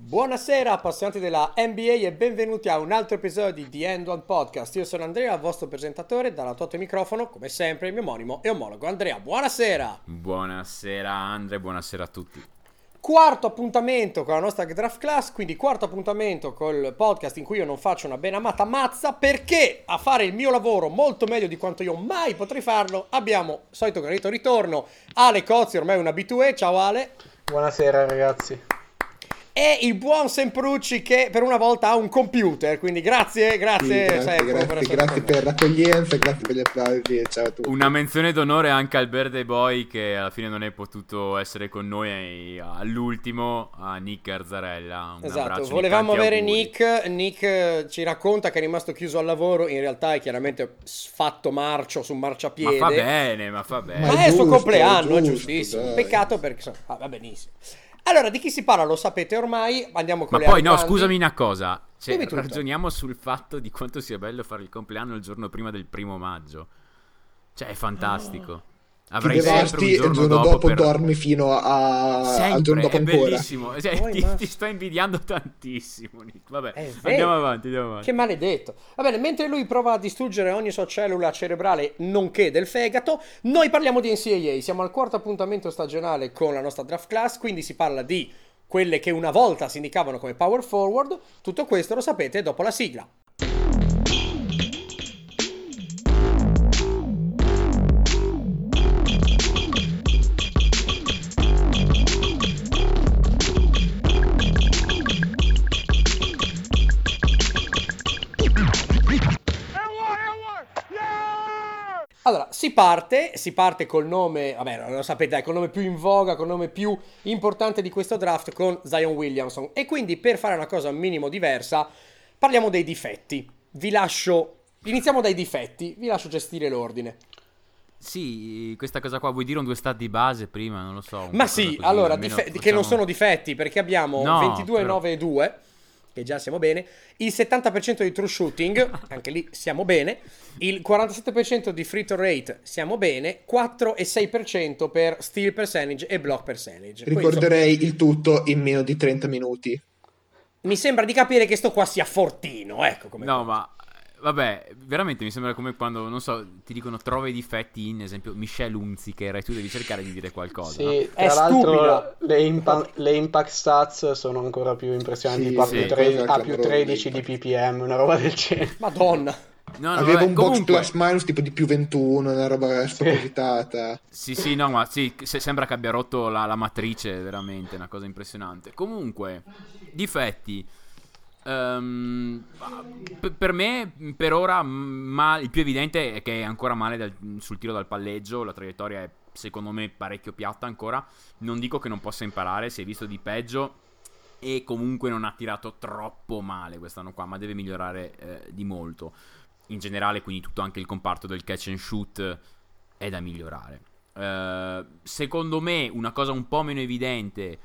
Buonasera appassionati della NBA e benvenuti a un altro episodio di The End One Podcast. Io sono Andrea, il vostro presentatore, dall'altro microfono, come sempre, il mio omonimo e omologo. Andrea, buonasera! Buonasera Andre, buonasera a tutti. Quarto appuntamento con la nostra draft class, quindi quarto appuntamento col podcast in cui io non faccio una ben amata mazza perché a fare il mio lavoro molto meglio di quanto io mai potrei farlo abbiamo, solito gradito ritorno, Ale Cozzi, ormai un abitué, ciao Ale. Buonasera ragazzi e il buon Semprucci che per una volta ha un computer, quindi grazie, grazie, sì, grazie, grazie, per, grazie per l'accoglienza, grazie per gli applausi ciao a tutti. Una menzione d'onore anche al Birthday Boy che alla fine non è potuto essere con noi all'ultimo, a Nick Arzarella. Un esatto, volevamo avere auguri. Nick, Nick ci racconta che è rimasto chiuso al lavoro, in realtà è chiaramente fatto marcio su marciapiede. Ma fa bene, ma fa bene. Ma, ma è, il suo compleanno, è, giustissimo, dai. peccato perché ah, va benissimo. Allora, di chi si parla lo sapete ormai, andiamo con Ma poi no, scusami una cosa, cioè, ragioniamo sul fatto di quanto sia bello fare il compleanno il giorno prima del primo maggio. Cioè, è fantastico. Oh. Avrei sempre un giorno, il giorno dopo, dopo per... dormi fino a... sempre, al giorno dopo è ancora. bellissimo. Cioè, ti, ti, sto invidiando tantissimo Nick. vabbè andiamo avanti, andiamo avanti. Che maledetto. Va bene mentre lui prova a distruggere ogni sua cellula cerebrale nonché del fegato noi parliamo di NCAA siamo al quarto appuntamento stagionale con la nostra draft class quindi si parla di quelle che una volta si indicavano come power forward. Tutto questo lo sapete dopo la sigla Allora, si parte, si parte col nome, vabbè, lo sapete, col nome più in voga, col nome più importante di questo draft con Zion Williamson. E quindi per fare una cosa un minimo diversa, parliamo dei difetti. Vi lascio, iniziamo dai difetti, vi lascio gestire l'ordine. Sì, questa cosa qua vuoi dire un due stati di base prima? Non lo so. Ma sì, allora, dife- facciamo... che non sono difetti perché abbiamo no, 22, però... 9 e 2 che già siamo bene, il 70% di true shooting, anche lì siamo bene, il 47% di free throw rate, siamo bene, 4 e 6% per steal percentage e block percentage. Ricorderei Poi, il tutto in meno di 30 minuti. Mi sembra di capire che sto qua sia fortino, ecco come... No, ma Vabbè, veramente mi sembra come quando, non so, ti dicono trova i difetti in, esempio, Michelle Unziker e tu devi cercare di dire qualcosa. Sì, no? tra è l'altro le, impa- le, impact stats sono ancora più impressionanti, sì, sì, tre- a più 13 di ppm, una roba del genere. Madonna. No, no, Aveva vabbè, un comunque... box plus minus tipo di più 21, una roba spropositata. sì, sì, no, ma sì, sembra che abbia rotto la, la matrice, veramente, una cosa impressionante. Comunque, difetti. Um, per me, per ora, ma il più evidente è che è ancora male dal, sul tiro dal palleggio. La traiettoria è secondo me parecchio piatta ancora. Non dico che non possa imparare, si è visto di peggio. E comunque non ha tirato troppo male quest'anno qua, ma deve migliorare eh, di molto. In generale, quindi tutto anche il comparto del catch and shoot è da migliorare. Uh, secondo me, una cosa un po' meno evidente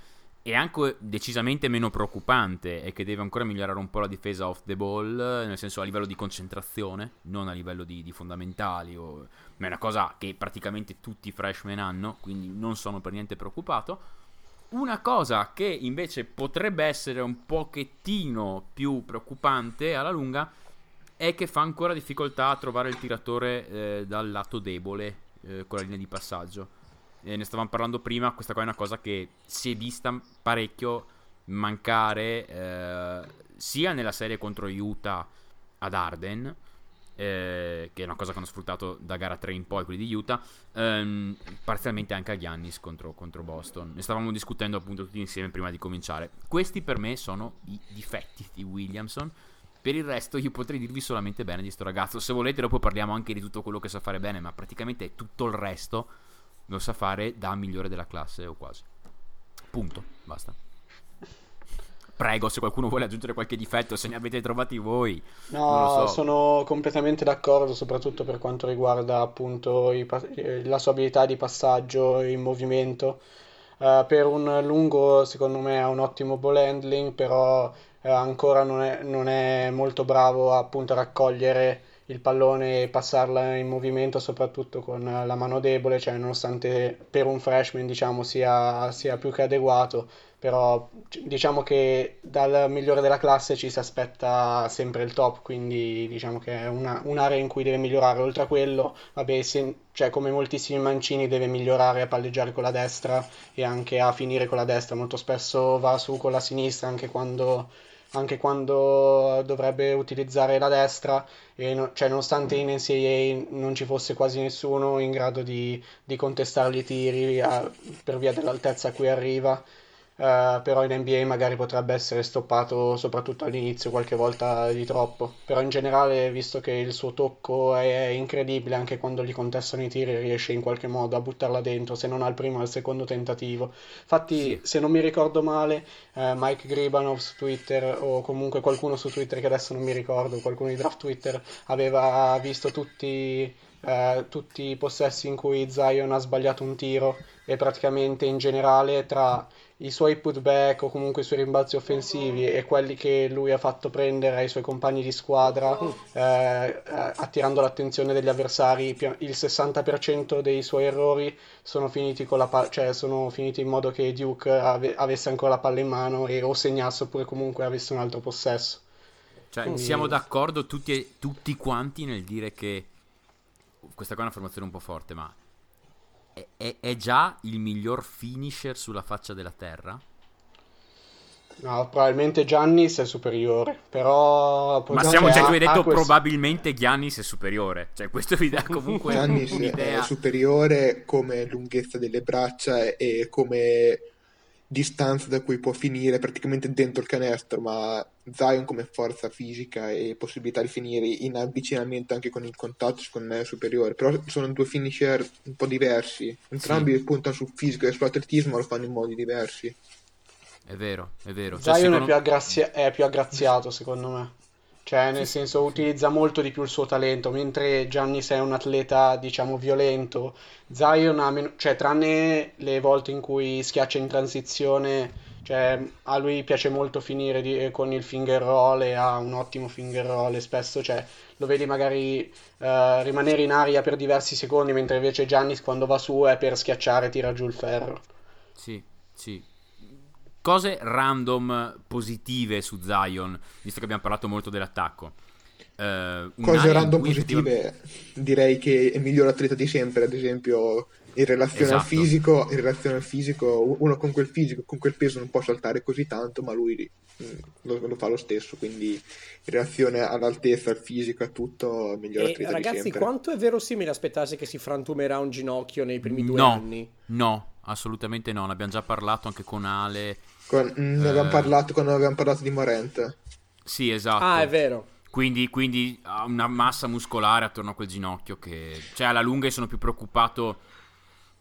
e anche decisamente meno preoccupante è che deve ancora migliorare un po' la difesa off the ball, nel senso a livello di concentrazione, non a livello di, di fondamentali, o, ma è una cosa che praticamente tutti i freshman hanno, quindi non sono per niente preoccupato. Una cosa che invece potrebbe essere un pochettino più preoccupante alla lunga è che fa ancora difficoltà a trovare il tiratore eh, dal lato debole eh, con la linea di passaggio eh, ne stavamo parlando prima, questa qua è una cosa che si è vista parecchio mancare eh, sia nella serie contro Utah ad Arden, eh, che è una cosa che hanno sfruttato da gara 3 in poi, quelli di Utah, ehm, parzialmente anche a Giannis contro, contro, Boston. Ne stavamo discutendo appunto tutti insieme prima di cominciare. Questi per me sono i difetti di Williamson. Per il resto io potrei dirvi solamente bene di sto ragazzo. Se volete dopo parliamo anche di tutto quello che sa fare bene, ma praticamente tutto il resto lo sa fare da migliore della classe o quasi. Punto, basta. Prego, se qualcuno vuole aggiungere qualche difetto, se ne avete trovati voi. No, so. sono completamente d'accordo, soprattutto per quanto riguarda appunto i, eh, la sua abilità di passaggio in movimento. Uh, per un lungo, secondo me, ha un ottimo ball handling, però uh, ancora non è, non è molto bravo appunto a raccogliere il pallone e passarla in movimento soprattutto con la mano debole, cioè nonostante per un freshman diciamo sia, sia più che adeguato, però diciamo che dal migliore della classe ci si aspetta sempre il top, quindi diciamo che è una, un'area in cui deve migliorare. Oltre a quello, vabbè, se, cioè, come moltissimi mancini deve migliorare a palleggiare con la destra e anche a finire con la destra. Molto spesso va su con la sinistra anche quando, anche quando dovrebbe utilizzare la destra no, cioè, nonostante in NCAA non ci fosse quasi nessuno in grado di, di contestargli i tiri a, per via dell'altezza a cui arriva Uh, però in NBA magari potrebbe essere stoppato soprattutto all'inizio qualche volta di troppo però in generale visto che il suo tocco è incredibile anche quando gli contestano i tiri riesce in qualche modo a buttarla dentro se non al primo al secondo tentativo infatti sì. se non mi ricordo male uh, Mike Gribanov su Twitter o comunque qualcuno su Twitter che adesso non mi ricordo qualcuno di draft Twitter aveva visto tutti Uh, tutti i possessi in cui Zion ha sbagliato un tiro e praticamente in generale tra i suoi putback o comunque i suoi rimbalzi offensivi e quelli che lui ha fatto prendere ai suoi compagni di squadra, eh, eh attirando l'attenzione degli avversari, il 60% dei suoi errori sono finiti, con la pa- cioè sono finiti in modo che Duke ave- avesse ancora la palla in mano e o segnasse oppure comunque avesse un altro possesso. Cioè, Quindi... siamo d'accordo tutti, tutti quanti nel dire che questa qua è una formazione un po' forte, ma è, è, già il miglior finisher sulla faccia della terra? No, probabilmente Giannis è superiore, però... Ma siamo già, tu hai detto questo... probabilmente Giannis è superiore, cioè questo vi dà comunque Giannis un'idea. è superiore come lunghezza delle braccia e come distanza da cui può finire praticamente dentro il canestro, ma Zion come forza fisica e possibilità di finire in avvicinamento anche con il contatto secondo me è superiore, però sono due finisher un po' diversi, entrambi sì. puntano sul fisico e sull'atletismo ma lo fanno in modi diversi. È vero, è vero. Cioè, Zion secondo... è, più aggrazia- è più aggraziato secondo me. Cioè, nel sì, senso, sì. utilizza molto di più il suo talento, mentre Giannis è un atleta, diciamo, violento. Zion ha meno... cioè, tranne le volte in cui schiaccia in transizione, cioè, a lui piace molto finire di... con il finger roll e ha un ottimo finger roll e spesso, cioè, lo vedi magari uh, rimanere in aria per diversi secondi, mentre invece Giannis quando va su è per schiacciare e tira giù il ferro. Sì, sì, Cose random positive su Zion, visto che abbiamo parlato molto dell'attacco. Uh, Cose random positive, effettivamente... direi che è il miglior atleta di sempre, ad esempio in relazione esatto. al fisico, in relazione al fisico, uno con quel fisico, con quel peso non può saltare così tanto, ma lui mm, lo, lo fa lo stesso, quindi in relazione all'altezza, al fisico, a tutto, miglior e atleta ragazzi, quanto è verosimile aspettarsi che si frantumerà un ginocchio nei primi due no, anni? No, assolutamente no, ne abbiamo già parlato anche con Ale con, ne avevamo eh... parlato quando avevamo parlato di Morente. Sì, esatto. Ah, è vero. Quindi, quindi, ha una massa muscolare attorno a quel ginocchio che... Cioè, alla lunga sono più preoccupato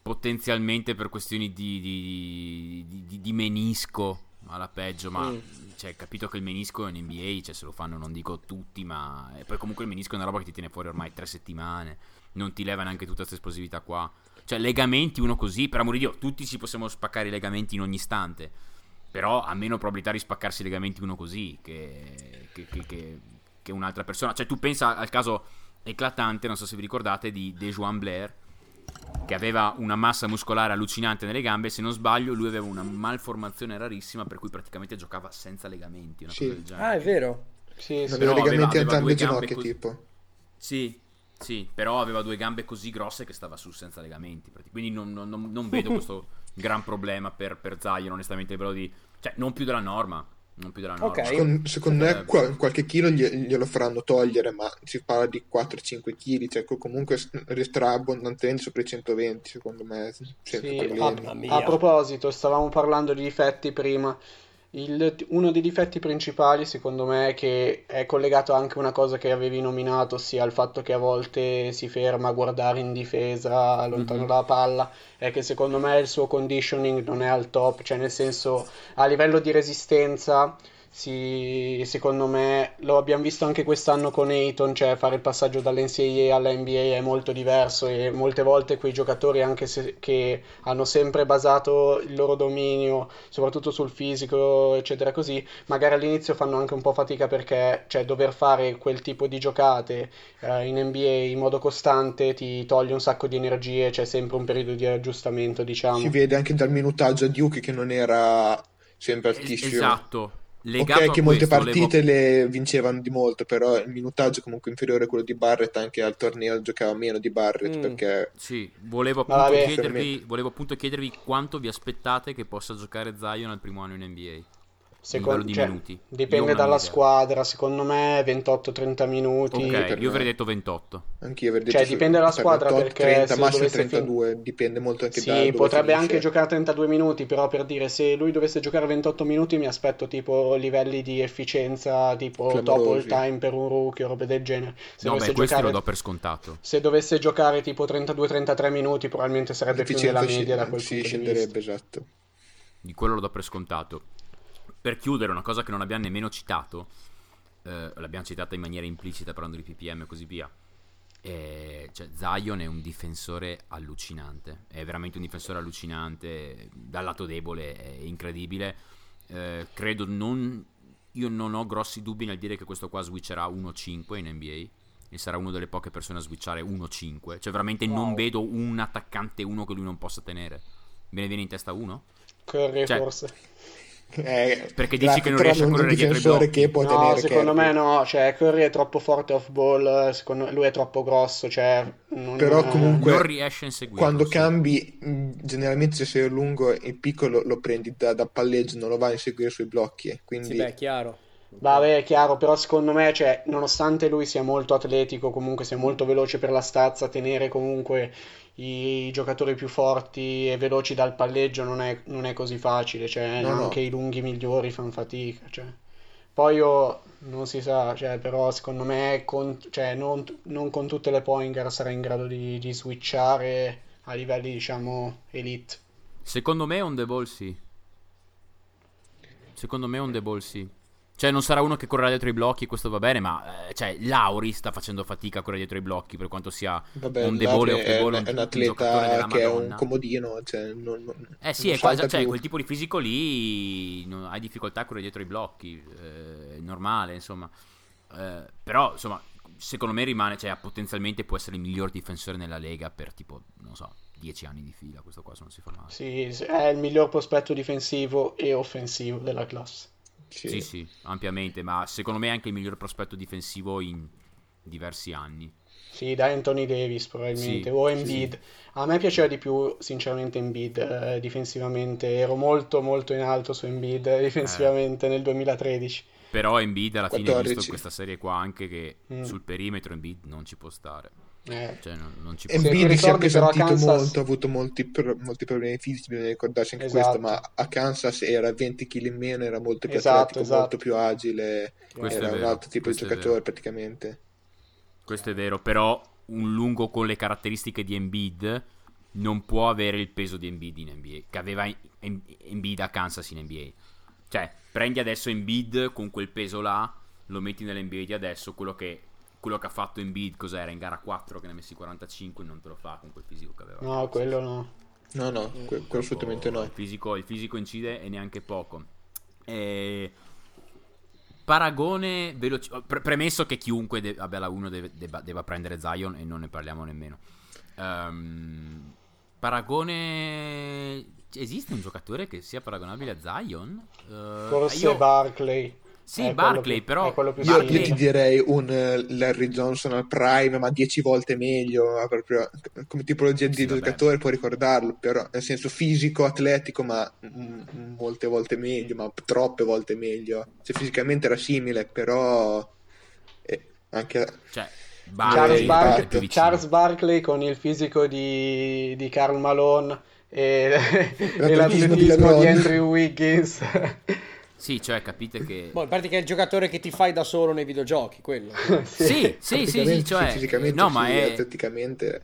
potenzialmente per questioni di, di, di, di menisco alla peggio, ma mm. cioè, capito che il menisco in NBA, cioè, se lo fanno non dico tutti, ma e poi comunque il menisco è una roba che ti tiene fuori ormai tre settimane, non ti leva neanche tutta questa esplosività qua. Cioè, legamenti uno così, per amore di Dio, tutti ci possiamo spaccare i legamenti in ogni istante però ha meno probabilità di spaccarsi i legamenti uno così che, che, che, che, un'altra persona. Cioè tu pensa al caso eclatante, non so se vi ricordate, di Dejuan Blair, che aveva una massa muscolare allucinante nelle gambe, se non sbaglio lui aveva una malformazione rarissima per cui praticamente giocava senza legamenti. Sì. Ah, è vero. Sì, sì. Aveva legamenti aveva, aveva a ginocchia così... tipo. Sì, sì, però aveva due gambe così grosse che stava su senza legamenti. Quindi non, non, non vedo questo gran problema per, per Zion, onestamente, però di... Cioè, non più della norma. Non più della norma. Okay. Secondo, secondo me eh, qualche chilo glielo faranno togliere, ma si parla di 4-5 kg, cioè comunque resterà abbondantemente sopra i 120, secondo me. Sì, a, a proposito, stavamo parlando di difetti prima. Il, uno dei difetti principali, secondo me, è che è collegato anche a una cosa che avevi nominato, ossia il fatto che a volte si ferma a guardare in difesa lontano mm-hmm. dalla palla, è che secondo me il suo conditioning non è al top, cioè nel senso a livello di resistenza sì, secondo me lo abbiamo visto anche quest'anno con Ayton, cioè fare il passaggio dall'NCAA alla NBA è molto diverso e molte volte quei giocatori anche se, che hanno sempre basato il loro dominio soprattutto sul fisico eccetera così, magari all'inizio fanno anche un po' fatica perché cioè, dover fare quel tipo di giocate eh, in NBA in modo costante ti toglie un sacco di energie, c'è sempre un periodo di aggiustamento diciamo. Si vede anche dal minutaggio a Duke che non era sempre altissimo. Esatto. Legato ok, che molte questo, partite volevo... le vincevano di molto, però il minutaggio comunque inferiore a quello di Barrett, anche al torneo giocava meno di Barrett Mm. perché Sì, volevo appunto, Vabbè, chiedervi, volevo appunto chiedervi quanto vi aspettate che possa giocare Zion al primo anno in NBA. Secondo- di cioè, minuti. Dipende dalla idea. squadra, secondo me 28-30 minuti. Ok, per io avrei detto 28. anch'io avrei detto Cioè, su- dipende dalla squadra, 28, perché 30, se massimo dovesse 32, dipende molto anche da Sì, potrebbe anche giocare 32 minuti, però per dire se lui dovesse giocare 28 minuti mi aspetto tipo livelli di efficienza tipo top Clamorosi. all time per un rookie o robe del genere. Se No, dovesse beh, questo giocare lo do per scontato. se dovesse giocare tipo 32-33 minuti probabilmente sarebbe più nella L'efficienza media da sc- quel sì, punto di scenderebbe, vista. esatto. Di quello lo do per scontato. Per chiudere, una cosa che non abbiamo nemmeno citato, eh, l'abbiamo citata in maniera implicita parlando di PPM e così via. Eh, cioè, Zion è un difensore allucinante, è veramente un difensore allucinante. Dal lato debole è incredibile. Eh, credo non. Io non ho grossi dubbi nel dire che questo qua switcherà 1-5 in NBA. E sarà una delle poche persone a switchare 1-5. Cioè, veramente non Wow. vedo un attaccante 1 che lui non possa tenere. Me ne viene in testa uno? Curry Cioè, forse. Eh, Perché dici che non riesce a un correre dietro i che può No, secondo Curry. me no, cioè Curry è troppo forte off ball, secondo lui è troppo grosso, cioè non- Però comunque- non riesce a inseguirlo. Quando sì. cambi, mh, generalmente se sei lungo e piccolo lo prendi da, da palleggio, non lo vai a inseguire sui blocchi. eh. Quindi Sì, beh, è chiaro. Vabbè, è chiaro, però secondo me, cioè, nonostante lui sia molto atletico, comunque sia molto veloce per la stazza, tenere comunque i giocatori più forti e veloci dal palleggio non è, non è così facile, cioè, No, no. anche i lunghi migliori fanno fatica, cioè. Poi io non si sa, cioè, però secondo me con, cioè, non, non con tutte le point guard sarà in grado di, di switchare a livelli, diciamo, elite. Secondo me on the ball sì. Secondo me on the ball sì. Cioè non sarà uno che correrà dietro i blocchi, questo va bene, ma eh, cioè Lauri sta facendo fatica a correre dietro i blocchi per quanto sia vabbè, on the ball e off the è, ball è un, atleta che è un comodino, cioè non, non- Eh sì, non è qua- salta cioè, quel tipo di fisico lì non- hai difficoltà a correre dietro i blocchi, eh, è normale, insomma. Eh, però, insomma, secondo me rimane, cioè, potenzialmente può essere il miglior difensore nella Lega per tipo, non so, 10 anni di fila, questo qua se non si fa male. Sì, è il miglior prospetto difensivo e offensivo della classe. Sì. Sì, sì, ampiamente, ma secondo me è anche il miglior prospetto difensivo in diversi anni. Sì, da Anthony Davis probabilmente, Sì, o sì, Embiid. A me piaceva di più, sinceramente, Embiid eh, difensivamente. Ero molto, molto in alto su Embiid eh, difensivamente nel 2013. Però Embiid alla fine ha 14. visto in questa serie qua anche che Mm. sul perimetro Embiid non ci può stare. Eh, Cioè non, non ci Embiid si è appesantito Kansas- molto, ha avuto molti, pro- molti problemi fisici, bisogna ricordarsi anche Esatto. questo, ma a Kansas era 20 kg in meno, era molto più Esatto, atletico, esatto. molto più agile, Questo era un altro tipo di giocatore praticamente. Questo è vero, però un lungo con le caratteristiche di Embiid non può avere il peso di Embiid in NBA, che aveva Em- Embiid a Kansas in NBA. Cioè, prendi adesso Embiid con quel peso là, lo metti nell'NBA di adesso, quello che, quello che ha fatto Embiid, cos'era, in gara 4 che ne ha messi 45, non te lo fa con quel fisico che aveva. no, quello no. No, no, que- quello assolutamente Il no. fisico, il fisico incide e neanche poco. E... Paragone veloce. pre- premesso che chiunque de- abbia la 1 deve, debba, deva prendere Zion e non ne parliamo nemmeno. Ehm, paragone. Esiste un giocatore che sia paragonabile a Zion? Eh, Forse io- Barkley. Sì, è Barkley, più- però- Io, io ti direi un eh, Larry Johnson al prime, ma 10 volte meglio, proprio come tipologia di Sì, vabbè. giocatore puoi ricordarlo, però nel senso fisico, atletico, ma mm, molte volte meglio, ma troppe volte meglio. Se fisicamente era simile, però eh, anche Cioè, Charles, Bark- più vicino. Charles Barkley con il fisico di, di Karl Malone e, e L'atletismo di di. Andrew Wiggins. Sì, cioè, capite che. Boh, in pratica è il giocatore che ti fai da solo nei videogiochi, quello. Sì, sì, sì, sì, cioè. fisicamente no, sì, ma è. atleticamente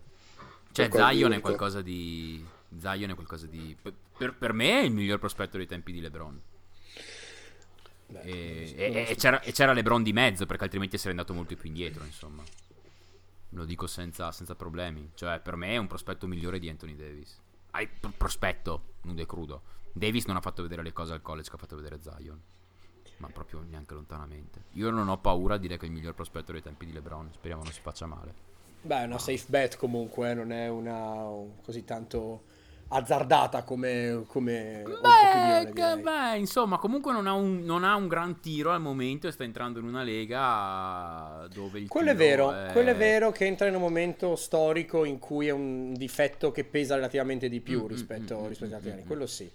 Cioè, Zion è qualcosa di. Zion è qualcosa di. per- Per, me è il miglior prospetto dei tempi di LeBron. Beh, E, e- e c'era, e c'era LeBron di mezzo, perché altrimenti sarei andato molto più indietro, insomma. Lo dico senza, senza problemi. Cioè, per me è un prospetto migliore di Anthony Davis. Hai pro- prospetto, nudo e crudo. Davis non ha fatto vedere le cose al college che ha fatto vedere Zion. Ma proprio neanche lontanamente. Io non ho paura a dire che è il miglior prospetto dei tempi di LeBron. Speriamo non si faccia male. Beh, è una safe bet comunque, eh, non è una un- così tanto azzardata come, come beh, beh, insomma, comunque non ha, un, non ha un gran tiro al momento e sta entrando in una lega dove il Quello è vero, quello è vero che entra in un momento storico in cui è un difetto che pesa relativamente di più Mm, mm, rispetto, mm, rispetto mm, agli altri anni, mm, quello sì.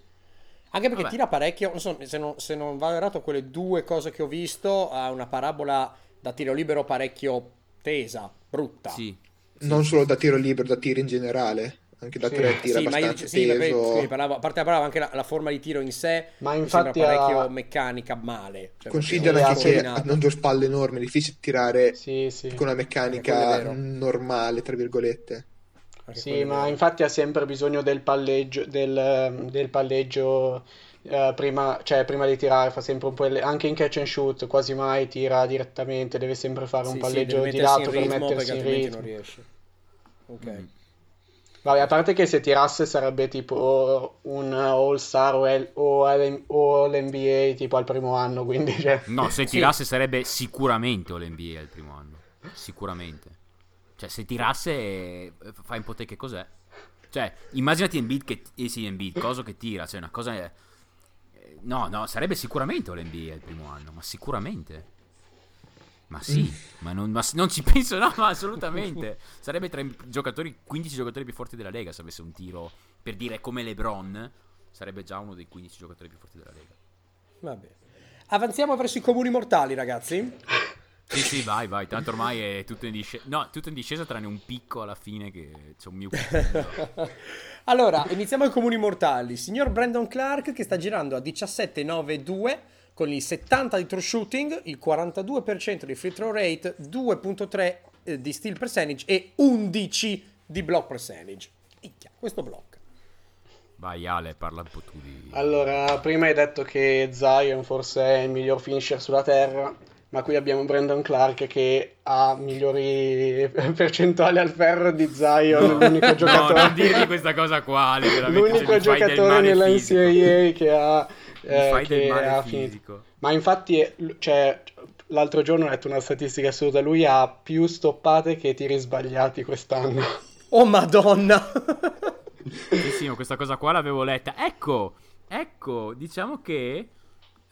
Anche perché Vabbè. tira parecchio, non so, se non, se non va errato quelle due cose che ho visto, ha una parabola da tiro libero parecchio tesa, brutta. Sì. Non solo da tiro libero, da tiro in generale. Anche da Sì. tre tira Sì, ma io abbastanza sì, perché- parlavo- a parte la parola, anche la, la forma di tiro in sé Ma infatti sembra parecchio ha- meccanica male. Cioè, Considera anche che hanno due spalle enormi, è difficile tirare Sì, sì. con una meccanica normale, tra virgolette. Anche Sì, è ma vero. infatti ha sempre bisogno del palleggio, del, del palleggio eh, prima, cioè, prima di tirare, fa sempre un po' il- anche in catch and shoot, quasi mai tira direttamente, deve sempre fare un Sì, sì, palleggio devi di lato per mettersi in ritmo. non riesce. Ok. Mm. Vabbè, a parte che se tirasse sarebbe tipo un All-Star o, L- o, L- o l'NBA tipo al primo anno, quindi cioè, No, se Sì. tirasse sarebbe sicuramente l'NBA il primo anno. Sicuramente. Cioè, se tirasse, eh, fai un po' te che cos'è. Cioè, immaginati Embiid che... Eh sì, Embiid, cosa che tira. Cioè, una cosa... eh, No, no, sarebbe sicuramente l'NBA il primo anno, ma sicuramente. Ma sì, ma, non, ma non ci penso, no, ma assolutamente. Sarebbe tra i giocatori, 15 giocatori più forti della Lega se avesse un tiro, per dire come LeBron, sarebbe già uno dei 15 giocatori più forti della Lega. Va bene. Avanziamo verso i comuni mortali, ragazzi. Sì, sì, vai, vai. Tanto ormai è tutto in discesa. No, tutto in discesa tranne un picco alla fine che c'è un mio allora, iniziamo ai comuni mortali. Signor Brandon Clark che sta girando a 17,92 con il 70 di true shooting, il 42% di free throw rate, 2.3 eh, di steal percentage e 11 di block percentage. Minchia, questo block. Vai, Ale, parla un po' tu di. Allora, prima hai detto che Zion forse è il miglior finisher sulla terra, ma qui abbiamo Brandon Clark che ha migliori percentuali al ferro di Zion, l'unico No, giocatore, non dirgli questa cosa qua, l'unico cioè, del giocatore nella fisico. NCAA che ha, eh, che ha finito. fisico. Ma infatti, cioè, l'altro giorno ho letto una statistica assurda, lui ha più stoppate che tiri sbagliati quest'anno. Oh madonna! Sì, sì, questa cosa qua l'avevo letta. Ecco, ecco, diciamo che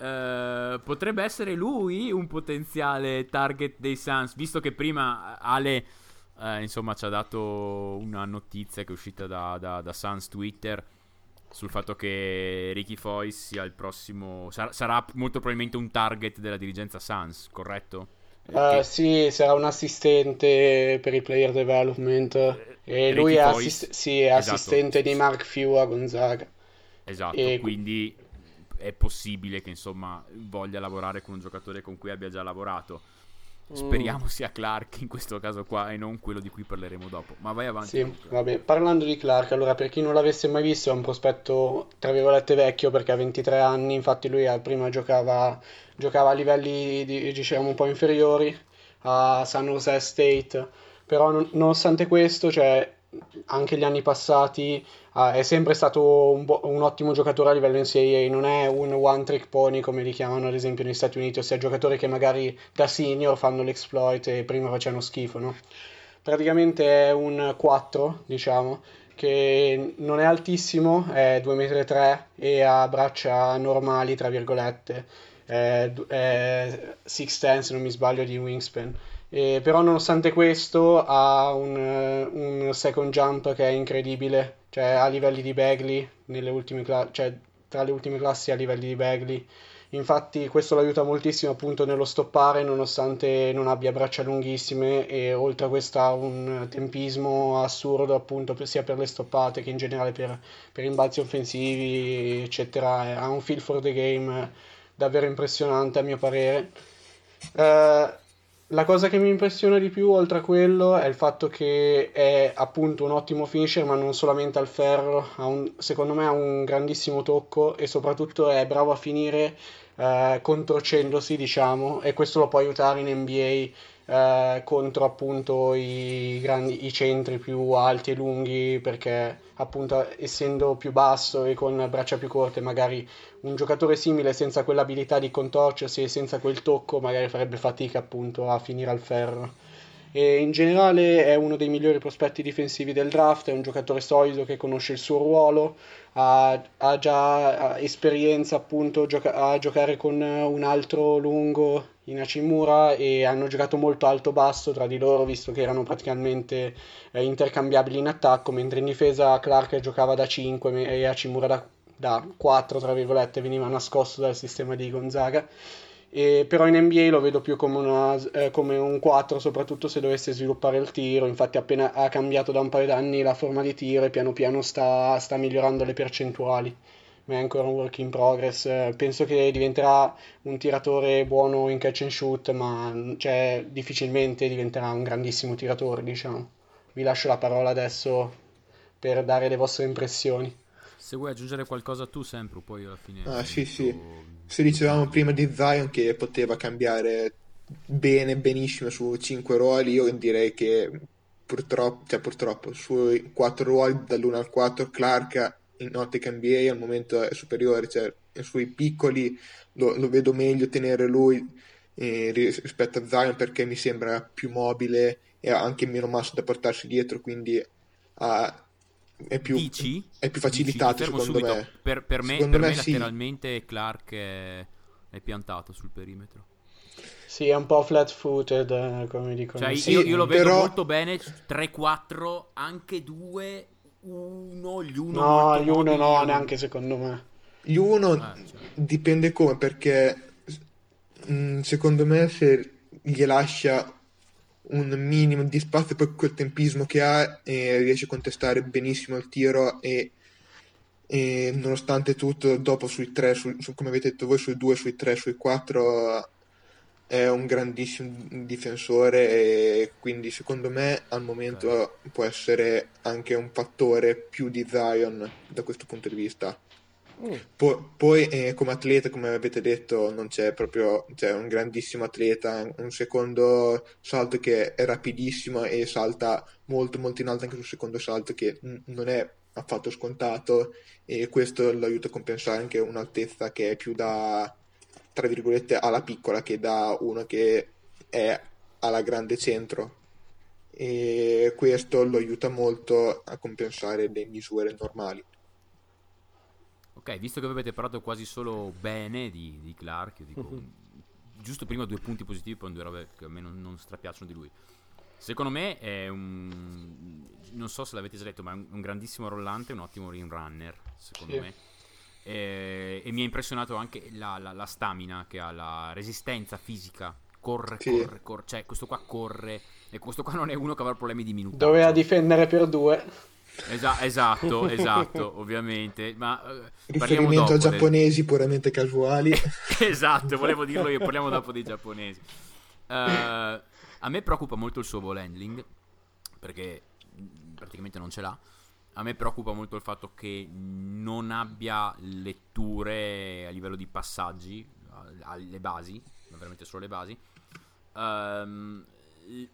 eh, potrebbe essere lui un potenziale target dei Suns, visto che prima Ale, eh, insomma, ci ha dato una notizia che è uscita da, da, da Suns Twitter sul fatto che Ricky Foy sia il prossimo, sarà, sarà molto probabilmente un target della dirigenza Suns, corretto? Eh, Che- sì, sarà un assistente per il player development e Ricky lui è, assist- sì, è Esatto. assistente di Mark Few a Gonzaga. Esatto, E- quindi è possibile che insomma voglia lavorare con un giocatore con cui abbia già lavorato. Speriamo sia Clark in questo caso qua e non quello di cui parleremo dopo. Ma vai avanti. Sì, vabbè. Parlando di Clark, allora per chi non l'avesse mai visto è un prospetto tra virgolette vecchio perché ha 23 anni, infatti lui prima giocava, giocava a livelli di- diciamo un po' inferiori a San Jose State, però non- nonostante questo, cioè anche gli anni passati eh, è sempre stato un, bo- un ottimo giocatore a livello NCAA, non è un one trick pony come li chiamano ad esempio negli Stati Uniti, ossia giocatori che magari da senior fanno l'exploit e prima facevano schifo, no? praticamente è un 4, diciamo, che non è altissimo, è 2,3 m e ha braccia normali, tra virgolette, è, è 6'10 se non mi sbaglio di wingspan. E però nonostante questo ha un, eh, un second jump che è incredibile, cioè a livelli di Bagley, cla- cioè tra le ultime classi a livelli di Bagley. Infatti questo lo aiuta moltissimo appunto nello stoppare nonostante non abbia braccia lunghissime e oltre a questo ha un tempismo assurdo appunto sia per le stoppate che in generale per, per rimbalzi offensivi eccetera. Ha un feel for the game davvero impressionante a mio parere. Eh, la cosa che mi impressiona di più, oltre a quello, è il fatto che è appunto un ottimo finisher, ma non solamente al ferro, un- secondo me ha un grandissimo tocco e soprattutto è bravo a finire eh, controcendosi, diciamo, e questo lo può aiutare in NBA eh, contro appunto i, grandi, i centri più alti e lunghi, perché appunto essendo più basso e con braccia più corte, magari un giocatore simile senza quell'abilità di contorcersi e senza quel tocco magari farebbe fatica appunto a finire al ferro. E in generale è uno dei migliori prospetti difensivi del draft, è un giocatore solido che conosce il suo ruolo, ha, ha già esperienza appunto gioca- a giocare con un altro lungo in Hachimura e hanno giocato molto alto-basso tra di loro visto che erano praticamente eh, intercambiabili in attacco, mentre in difesa Clark giocava da 5 e Hachimura da, da 4, tra virgolette, veniva nascosto dal sistema di Gonzaga. E, però in NBA lo vedo più come, una, eh, come, un 4, soprattutto se dovesse sviluppare il tiro. Infatti, appena ha cambiato da un paio d'anni la forma di tiro e piano piano sta, sta migliorando le percentuali. Ma è ancora un work in progress. Penso che diventerà un tiratore buono in catch and shoot, ma cioè, difficilmente diventerà un grandissimo tiratore, diciamo. Vi lascio la parola adesso per dare le vostre impressioni. Se vuoi aggiungere qualcosa tu, sempre, poi alla fine. Ah, sì, sì. Se dicevamo prima di Zion che poteva cambiare bene, benissimo su 5 ruoli, io direi che purtroppo, cioè purtroppo sui 4 ruoli dall'1 al 4 Clark in ottica NBA al momento è superiore, cioè sui piccoli lo, lo vedo meglio tenere lui eh, rispetto a Zion perché mi sembra più mobile e ha anche meno massa da portarsi dietro, quindi ha è più, Dici? è più facilitato Dici, secondo subito. me. Per, per me, Secondo per me me sì. lateralmente Clark è, è piantato sul perimetro. Sì, è un po' flat footed, eh, come dicono. Cioè, Sì, io, io lo vedo però- molto bene 3-4, anche 2 1 gli 1 No, gli uno no, neanche secondo me. Gli uno Ah, cioè. dipende come, perché mh, secondo me se gli lascia un minimo di spazio, poi quel tempismo che ha, eh, riesce a contestare benissimo il tiro e, e nonostante tutto, dopo sui 3, come avete detto voi, sui 2, sui 3, sui 4 è un grandissimo difensore e quindi secondo me al momento può essere anche un fattore più di Zion da questo punto di vista. Mm. Po- poi eh, come atleta, come avete detto, non c'è proprio, c'è un grandissimo atleta, un secondo salto che è rapidissimo e salta molto molto in alto anche sul secondo salto che n- non è affatto scontato e questo lo aiuta a compensare anche un'altezza che è più da, tra virgolette, alla piccola che da uno che è alla grande centro e questo lo aiuta molto a compensare le misure normali. Ok, visto che voi avete parlato quasi solo bene di, di Clark, io dico Mhm. giusto prima due punti positivi, poi due robe che a me non, non strapiacciono di lui. Secondo me è un. Non so se l'avete già detto, ma è un, un grandissimo rollante, un ottimo ring runner. Secondo Sì. me. E, e mi ha impressionato anche la, la- la stamina che ha, la resistenza fisica. Corre, Sì. corre, corre. Cioè, questo qua corre. E questo qua non è uno che avrà problemi di minutaggio. Doveva difendere per due. Esa- esatto, esatto, ovviamente. Ma eh, Riferimento dopo a del- giapponesi puramente casuali. esatto, volevo dirlo io, parliamo dopo dei giapponesi. Eh, a me preoccupa molto il suo ball handling, perché praticamente non ce l'ha. A me preoccupa molto il fatto che non abbia letture a livello di passaggi, alle basi, ma veramente solo le basi. Ehm,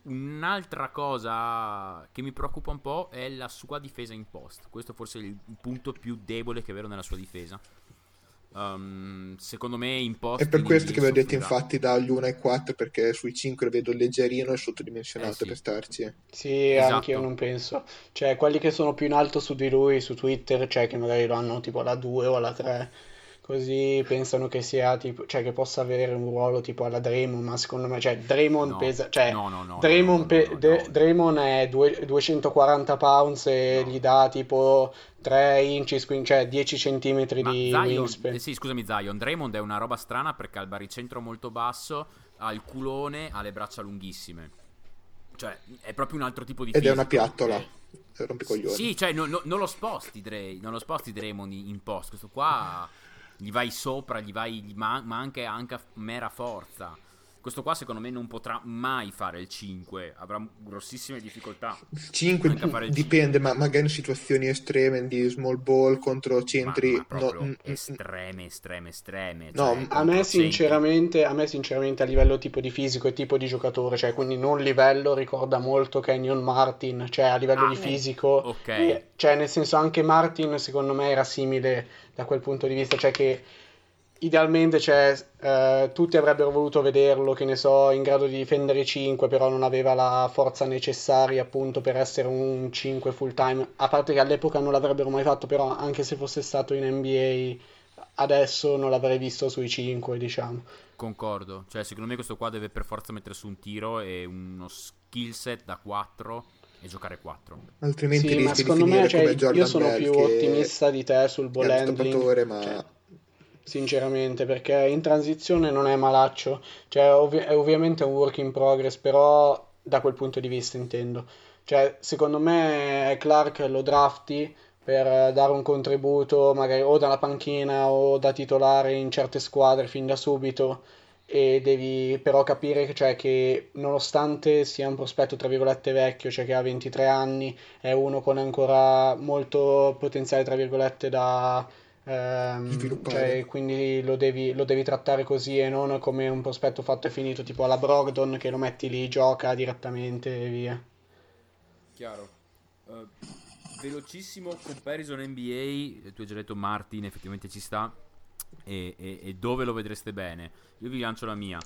un'altra cosa che mi preoccupa un po' è la sua difesa in post. Questo forse è il punto più debole che avere nella sua difesa. Ehm, secondo me in post È per questo che vi ho detto infatti dagli 1 ai 4 perché sui 5 lo vedo leggerino e sottodimensionato Eh sì. per starci. Sì, Esatto. anche io non penso. Cioè, quelli che sono più in alto su di lui su Twitter, cioè che magari lo hanno tipo alla 2 o alla 3, così pensano che sia tipo, cioè che possa avere un ruolo tipo alla Draymond, ma secondo me, cioè Draymond No, pesa, cioè no, no, no, Draymond, no, no, pe- De- no. Draymond è due- 240 pounds e No. gli dà tipo 3 inches, quindi cioè 10 centimetri Ma di Zion, wingspan. eh sì, scusami Zion, Draymond è una roba strana perché ha il baricentro molto basso, ha il culone, ha le braccia lunghissime. Cioè, è proprio un altro tipo di Ed è una fisico. piattola. Eh, Rompicoglioni. Sì, cioè no- no- non lo sposti Dray, non lo sposti Draymond in in post, questo qua gli vai sopra, gli vai gli ma, anche, anche a mera forza. Questo qua secondo me non potrà mai fare il 5, avrà grossissime difficoltà. 5 Anche a fare il dipende, ma magari in situazioni estreme di small ball contro centri. ma, ma no, proprio mm, mm, estreme, estreme, estreme. No, cioè, a me, sinceramente, a me sinceramente a livello tipo di fisico e tipo di giocatore, cioè quindi non livello, ricorda molto Kenyon Martin, cioè a livello Ah, di fisico, ok. eh, cioè nel senso anche Martin secondo me era simile da quel punto di vista, cioè che idealmente cioè, eh, tutti avrebbero voluto vederlo, che ne so, in grado di difendere 5, però non aveva la forza necessaria appunto per essere un 5 full time, a parte che all'epoca non l'avrebbero mai fatto, però anche se fosse stato in NBA adesso non l'avrei visto sui 5, diciamo. Concordo, cioè secondo me questo qua deve per forza mettere su un tiro e uno skill set da 4 e giocare 4. Altrimenti Sì, ma secondo me cioè, io sono Bell, più ottimista di te sul ball handling. ma Cioè, sinceramente, perché in transizione non è malaccio, cioè ovvi- è ovviamente un work in progress, però da quel punto di vista intendo. Cioè, secondo me Clark lo drafti per dare un contributo magari o dalla panchina o da titolare in certe squadre fin da subito e devi però capire cioè, che nonostante sia un prospetto tra virgolette vecchio, cioè che ha 23 anni, è uno con ancora molto potenziale tra virgolette da Ehm, cioè, quindi lo devi, lo devi trattare così e non come un prospetto fatto e finito, tipo alla Brogdon che lo metti lì, gioca direttamente e via. Chiaro. Uh, velocissimo comparison NBA, tu hai già detto Martin, effettivamente ci sta. E, e- e dove lo vedreste bene? Io vi lancio la mia.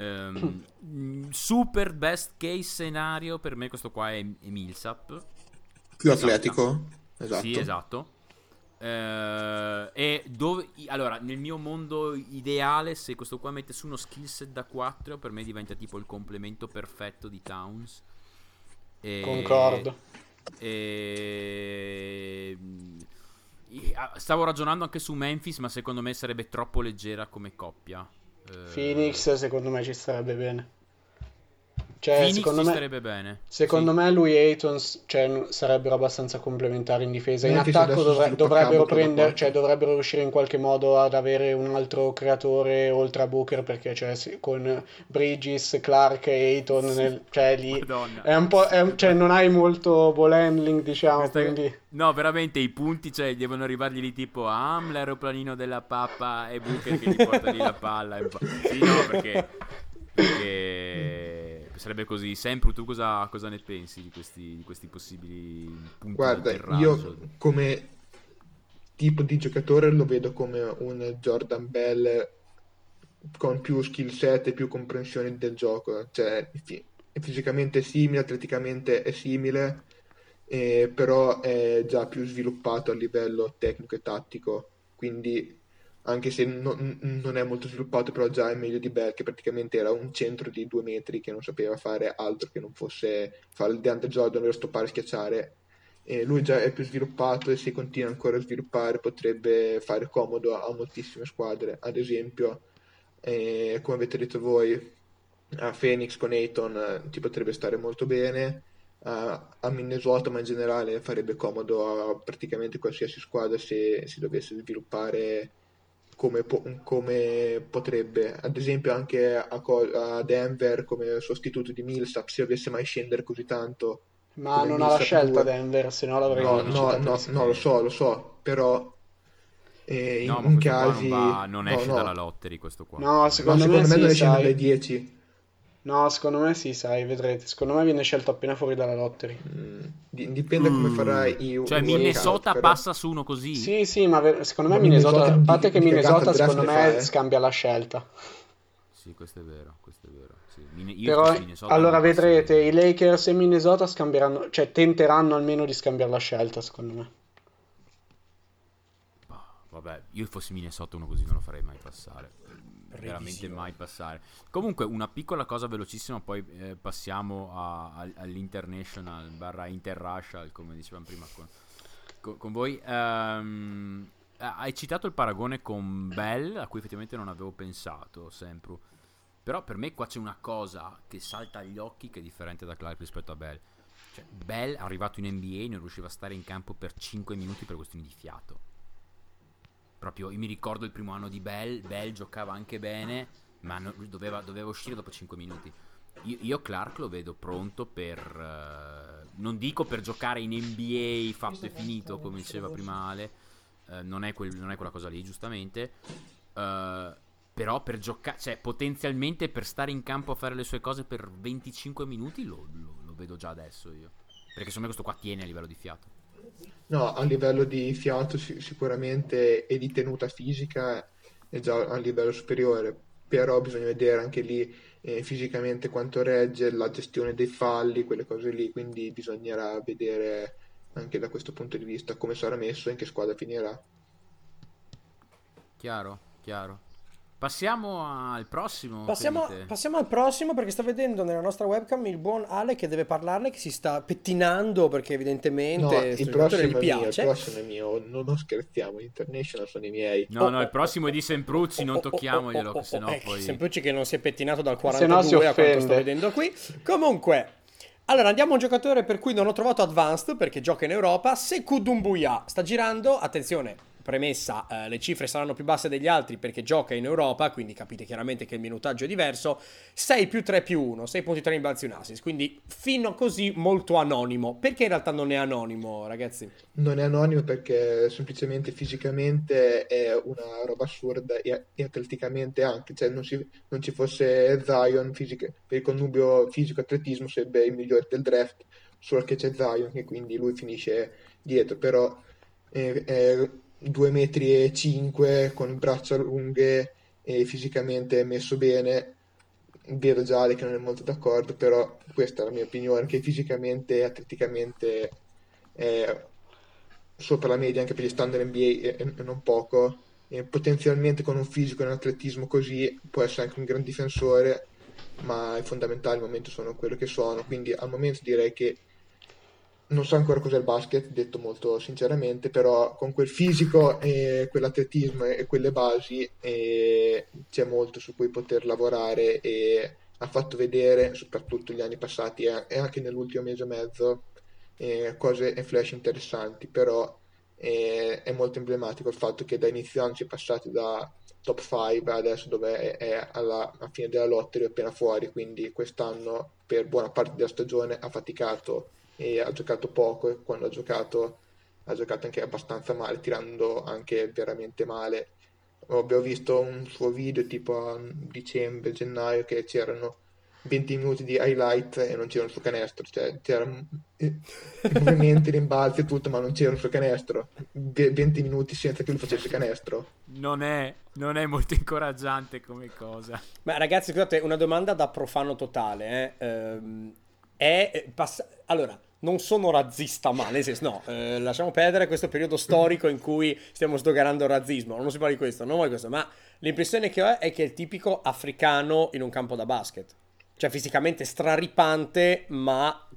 Mm, super best case scenario per me questo qua è, è Millsap. più Esatto. atletico. Esatto. Sì, esatto. Eh, e dove allora, nel mio mondo ideale, se questo qua mette su uno skill set da 4, per me diventa tipo il complemento perfetto di Towns. E- Concordo. e- Stavo ragionando anche su Memphis, ma secondo me sarebbe troppo leggera come coppia. Eh, Phoenix secondo me ci starebbe bene. Cioè, Phoenix secondo ci me, starebbe bene. secondo Sì. me lui e Ayton cioè, sarebbero abbastanza complementari in difesa. In Memphis attacco dovre- dovrebbero prendere, cioè, dovrebbero riuscire in qualche modo ad avere un altro creatore oltre a Booker perché cioè, con Bridges, Clark e Ayton, nel- cioè, lì è un po', è un- cioè, non hai molto ball handling, diciamo, Questa- quindi... No, veramente i punti, cioè, devono arrivargli lì tipo Am, l'aeroplanino della pappa e Booker che gli porta lì la palla. e. Sì, no, perché, perché sarebbe così. Sempre tu cosa, cosa ne pensi di questi, di questi possibili punti Guarda, io come tipo di giocatore lo vedo come un Jordan Bell con più skill set e più comprensione del gioco. Cioè, è fisicamente simile, atleticamente è simile, eh, però è già più sviluppato a livello tecnico e tattico. Quindi, anche se non, non è molto sviluppato, però già è meglio di Bell, che praticamente era un centro di due metri che non sapeva fare altro che non fosse fare il DeAndre Jordan, ovvero stoppare e schiacciare. E lui già è più sviluppato e se continua ancora a sviluppare potrebbe fare comodo a moltissime squadre. Ad esempio, eh, come avete detto voi, a Phoenix con Ayton eh, ti potrebbe stare molto bene. A, a Minnesota, ma in generale farebbe comodo a praticamente qualsiasi squadra se si dovesse sviluppare come, po- come potrebbe. Ad esempio, anche a, co- a Denver come sostituto di Millsap, se dovesse mai scendere così tanto. Ma non ha la Millsap scelta due. Denver, se no l'avrei No, no, no, no, lo so, lo so, però eh, in, No, ma in qua casi... non, va- non no, esce no. dalla lottery questo qua. No, secondo, secondo me me non sì, esce dalle sai. 10. No, secondo me sì, sai, vedrete. Secondo me viene scelto appena fuori dalla lottery. Mm, di- dipende come farai i Cioè, Minnesota workout, però- passa su uno così. Sì, sì, ma ver- secondo me Ma Minnesota, Minnesota a parte che di Minnesota secondo me fa, eh. scambia la scelta. Sì, questo è vero, questo è vero. Sì. Io Però allora vedrete, i Lakers e Minnesota scambieranno, cioè tenteranno almeno di scambiare la scelta, secondo me. Bah, Vabbè, io fossi Minnesota uno così non lo farei mai passare. Veramente mai passare. Comunque, una piccola cosa velocissima, poi eh, passiamo a- al- all'international barra interracial, come dicevamo prima con, con- con voi. Eh, hai citato il paragone con Bell, a cui effettivamente non avevo pensato, sempre. Però per me qua c'è una cosa che salta agli occhi che è differente da Clark rispetto a Bell. Cioè, Bell, arrivato in NBA, non riusciva a stare in campo per 5 minuti per questioni di fiato. Proprio, io mi ricordo il primo anno di Bell, Bell giocava anche bene, ma no- doveva, doveva uscire dopo 5 minuti. Io, io Clark lo vedo pronto per... eh, non dico per giocare in NBA fatto e finito, come diceva prima Ale, eh, non, è quel- non è quella cosa lì, giustamente. eh, però per giocare, cioè potenzialmente per stare in campo a fare le sue cose per 25 minuti lo, lo- lo vedo già adesso io. Perché secondo me questo qua tiene a livello di fiato. No, a livello di fiato si- sicuramente e di tenuta fisica è già a livello superiore, però bisogna vedere anche lì eh, fisicamente quanto regge, la gestione dei falli, quelle cose lì, quindi bisognerà vedere anche da questo punto di vista come sarà messo e in che squadra finirà. Chiaro, chiaro. Passiamo al prossimo. Passiamo, passiamo, al prossimo perché sto vedendo nella nostra webcam il buon Ale che deve parlarne, che si sta pettinando perché evidentemente no, il prossimo gli piace. Mio, il prossimo è mio, non, non scherziamo, International sono i miei. No, oh, no, il prossimo è di Sempruzzi, oh, non tocchiamoglielo, oh, oh, sennò eh, poi... Sempruzzi che non si è pettinato dal 42 a quanto sto vedendo qui. Comunque... Allora andiamo a un giocatore per cui non ho trovato Advanced perché gioca in Europa, Sekou Dumbuya. Sta girando, attenzione, premessa, eh, le cifre saranno più basse degli altri perché gioca in Europa, quindi capite chiaramente che il minutaggio è diverso, 6 più 3 più 1, 6.3 in balzi un assist, quindi fino a così molto anonimo. Perché in realtà non è anonimo, ragazzi? Non è anonimo perché semplicemente fisicamente è una roba assurda e, e atleticamente anche, cioè non, si, non ci fosse Zion fisica, per il connubio fisico-atletismo sarebbe il migliore del draft, solo che c'è Zion e quindi lui finisce dietro, però... È, è 2 metri e 5 con braccia lunghe e fisicamente messo bene. Vedo già che non è molto d'accordo però questa è la mia opinione che fisicamente e atleticamente è sopra la media anche per gli standard NBA e, non poco. E potenzialmente con un fisico e un atletismo così può essere anche un gran difensore ma i fondamentali al momento sono quello che sono. Quindi al momento direi che non so ancora cos'è il basket, detto molto sinceramente, però con quel fisico e quell'atletismo e quelle basi e c'è molto su cui poter lavorare e ha fatto vedere, soprattutto gli anni passati e anche nell'ultimo mese e mezzo, eh, cose e flash interessanti, però eh, è molto emblematico il fatto che da inizio anno si è passati da top 5 adesso dove è alla, alla fine della lotta è appena fuori, quindi quest'anno per buona parte della stagione ha faticato e ha giocato poco e quando ha giocato ha giocato anche abbastanza male, tirando anche veramente male. Abbiamo visto un suo video tipo a dicembre, gennaio, che c'erano 20 minuti di highlight e non c'era un suo canestro, cioè c'erano movimenti, rimbalzi e tutto, ma non c'era un suo canestro. 20 minuti senza che lui facesse canestro. Non è, non è molto incoraggiante come cosa. Ma ragazzi, scusate, una domanda da profano totale. Eh? Ehm, è pass- allora non sono razzista ma nel senso no eh, lasciamo perdere questo periodo storico in cui stiamo sdoganando il razzismo non si parla di questo non vuoi questo ma l'impressione che ho è che è il tipico africano in un campo da basket cioè fisicamente straripante ma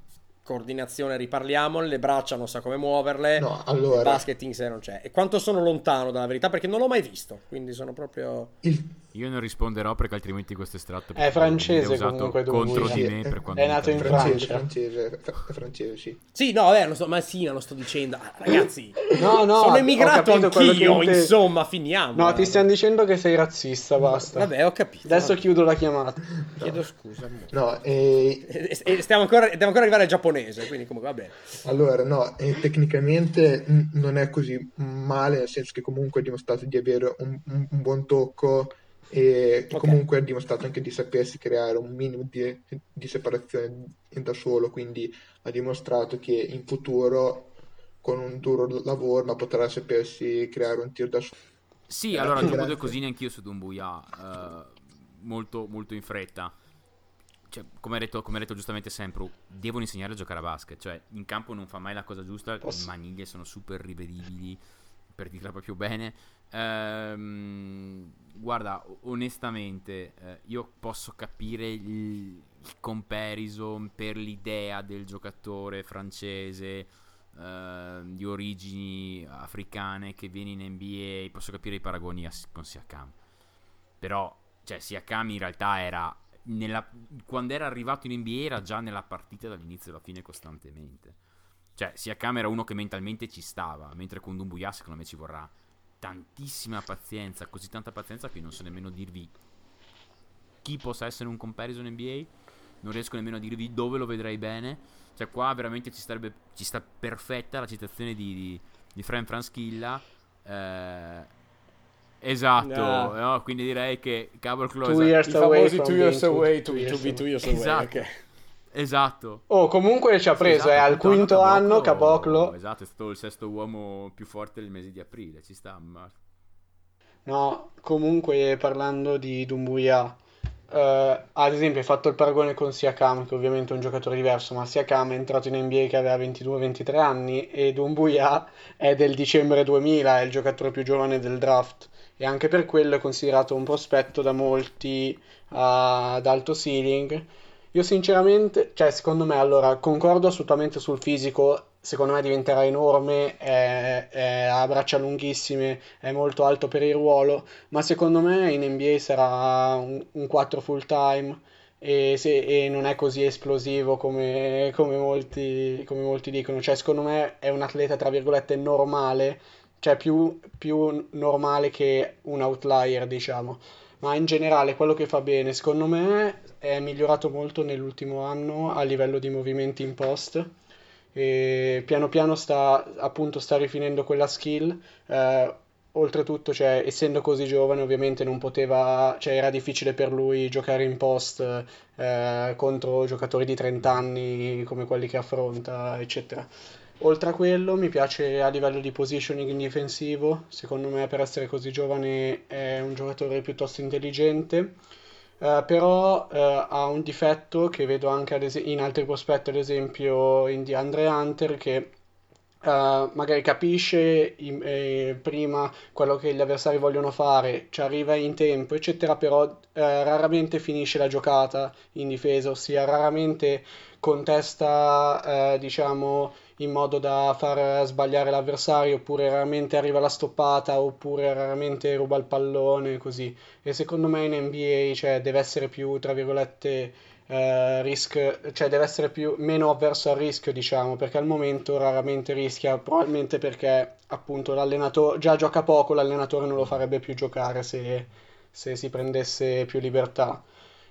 coordinazione riparliamo, le braccia non sa come muoverle, no, allora... il basket se non c'è. E quanto sono lontano dalla verità perché non l'ho mai visto, quindi sono proprio... Il... Io non risponderò perché altrimenti questo estratto è francese comunque contro di me per quando è nato in francese, francese, è francese, sì. Sì, no, vabbè, non sto, ma sì, non sto dicendo, ah, ragazzi. no, no, sono emigrato anch'io, te... insomma, finiamo. No, ti stiamo dicendo che sei razzista, basta. Vabbè, ho capito. Adesso vabbè. chiudo la chiamata. No. Chiedo scusa. No, e... E, e stiamo ancora, devo ancora arrivare al giapponese, quindi comunque va bene. Allora, no, tecnicamente non è così male, nel senso che comunque ha dimostrato di avere un, un, un buon tocco e okay. comunque ha dimostrato anche di sapersi creare un minimo di, di, separazione da solo, quindi ha dimostrato che in futuro con un duro lavoro ma potrà sapersi creare un tiro da solo. Sì, eh, allora aggiungo due cosine anch'io su Dumbuya, uh, molto, molto in fretta. Cioè, come, ha detto, come ha detto giustamente sempre, devono insegnare a giocare a basket, cioè in campo non fa mai la cosa giusta, Posso... le maniglie sono super rivedibili, per dirla proprio bene. Ehm, guarda, onestamente, eh, io posso capire il, il, comparison per l'idea del giocatore francese eh, di origini africane che viene in NBA. Posso capire i paragoni a, con Siakam. Però, cioè, Siakam in realtà era. Nella, quando era arrivato in NBA era già nella partita dall'inizio alla fine costantemente. Cioè, Siakam era uno che mentalmente ci stava, mentre con Dumbuya secondo me ci vorrà tantissima pazienza, così tanta pazienza che non so nemmeno dirvi chi possa essere un comparison NBA, non riesco nemmeno a dirvi dove lo vedrei bene. Cioè qua veramente ci, starebbe, ci sta perfetta la citazione di, di, di Fran Franschilla. Eh, esatto, no. No, quindi direi che Cable Close... Two years away, two years away, to, to be two years away. Esatto. Okay. Esatto. Oh, comunque ci ha preso, esatto, è al quinto anno Caboclo. Esatto, è stato il sesto uomo più forte del mese di aprile, ci sta. Ma... No, comunque parlando di Dumbuya, eh, ad esempio hai fatto il paragone con Siakam, che ovviamente è un giocatore diverso, ma Siakam è entrato in NBA che aveva 22-23 anni e Dumbuya è del dicembre 2000, è il giocatore più giovane del draft e anche per quello è considerato un prospetto da molti uh, ad alto ceiling. Io sinceramente, cioè secondo me allora concordo assolutamente sul fisico secondo me diventerà enorme, è, è, ha braccia lunghissime, è molto alto per il ruolo, ma secondo me in NBA sarà un, un 4 full time e, se, e, non è così esplosivo come, come, molti, come, molti, dicono, cioè secondo me è un atleta tra virgolette normale, cioè più, più normale che un outlier diciamo. Ma in generale quello che fa bene, secondo me, è migliorato molto nell'ultimo anno a livello di movimenti in post e piano piano sta appunto sta rifinendo quella skill. Eh, oltretutto, cioè, essendo così giovane, ovviamente non poteva, cioè, era difficile per lui giocare in post eh, contro giocatori di 30 anni come quelli che affronta, eccetera. Oltre a quello, mi piace a livello di positioning difensivo. Secondo me, per essere così giovane, è un giocatore piuttosto intelligente. Uh, però uh, ha un difetto che vedo anche es- in altri prospetti, ad esempio in DeAndre Hunter, che uh, magari capisce in, eh, prima quello che gli avversari vogliono fare, ci arriva in tempo, eccetera, però raramente finisce la giocata in difesa, ossia raramente contesta, diciamo in modo da far sbagliare l'avversario, oppure raramente arriva la stoppata, oppure raramente ruba il pallone, così. E secondo me in NBA cioè, deve essere più, tra virgolette, eh, risk, cioè deve essere più, meno avverso al rischio, diciamo, perché al momento raramente rischia, probabilmente perché appunto l'allenatore già gioca poco, l'allenatore non lo farebbe più giocare se, se si prendesse più libertà.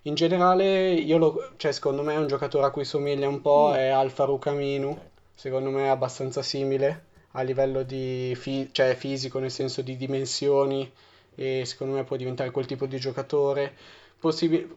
In generale, io lo, cioè, secondo me è un giocatore a cui somiglia un po', mm. è Alfa Rukaminu secondo me è abbastanza simile a livello di fi- cioè fisico, nel senso di dimensioni, e secondo me può diventare quel tipo di giocatore. Possib-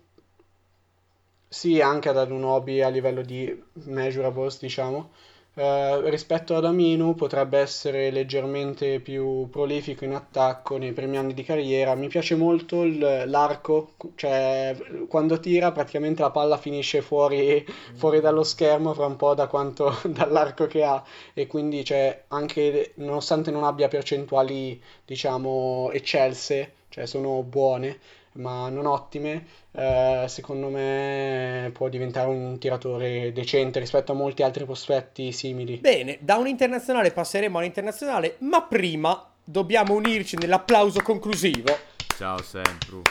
sì, anche ad un hobby a livello di measurables, diciamo, eh, rispetto ad Aminu potrebbe essere leggermente più prolifico in attacco nei primi anni di carriera. Mi piace molto il, l'arco, cioè quando tira praticamente la palla finisce fuori, fuori dallo schermo fra un po' da quanto, dall'arco che ha e quindi cioè, anche nonostante non abbia percentuali diciamo eccelse, cioè sono buone ma non ottime, eh, secondo me può diventare un tiratore decente rispetto a molti altri prospetti simili. Bene, da un internazionale passeremo all'internazionale, ma prima dobbiamo unirci nell'applauso conclusivo. Ciao Sempru.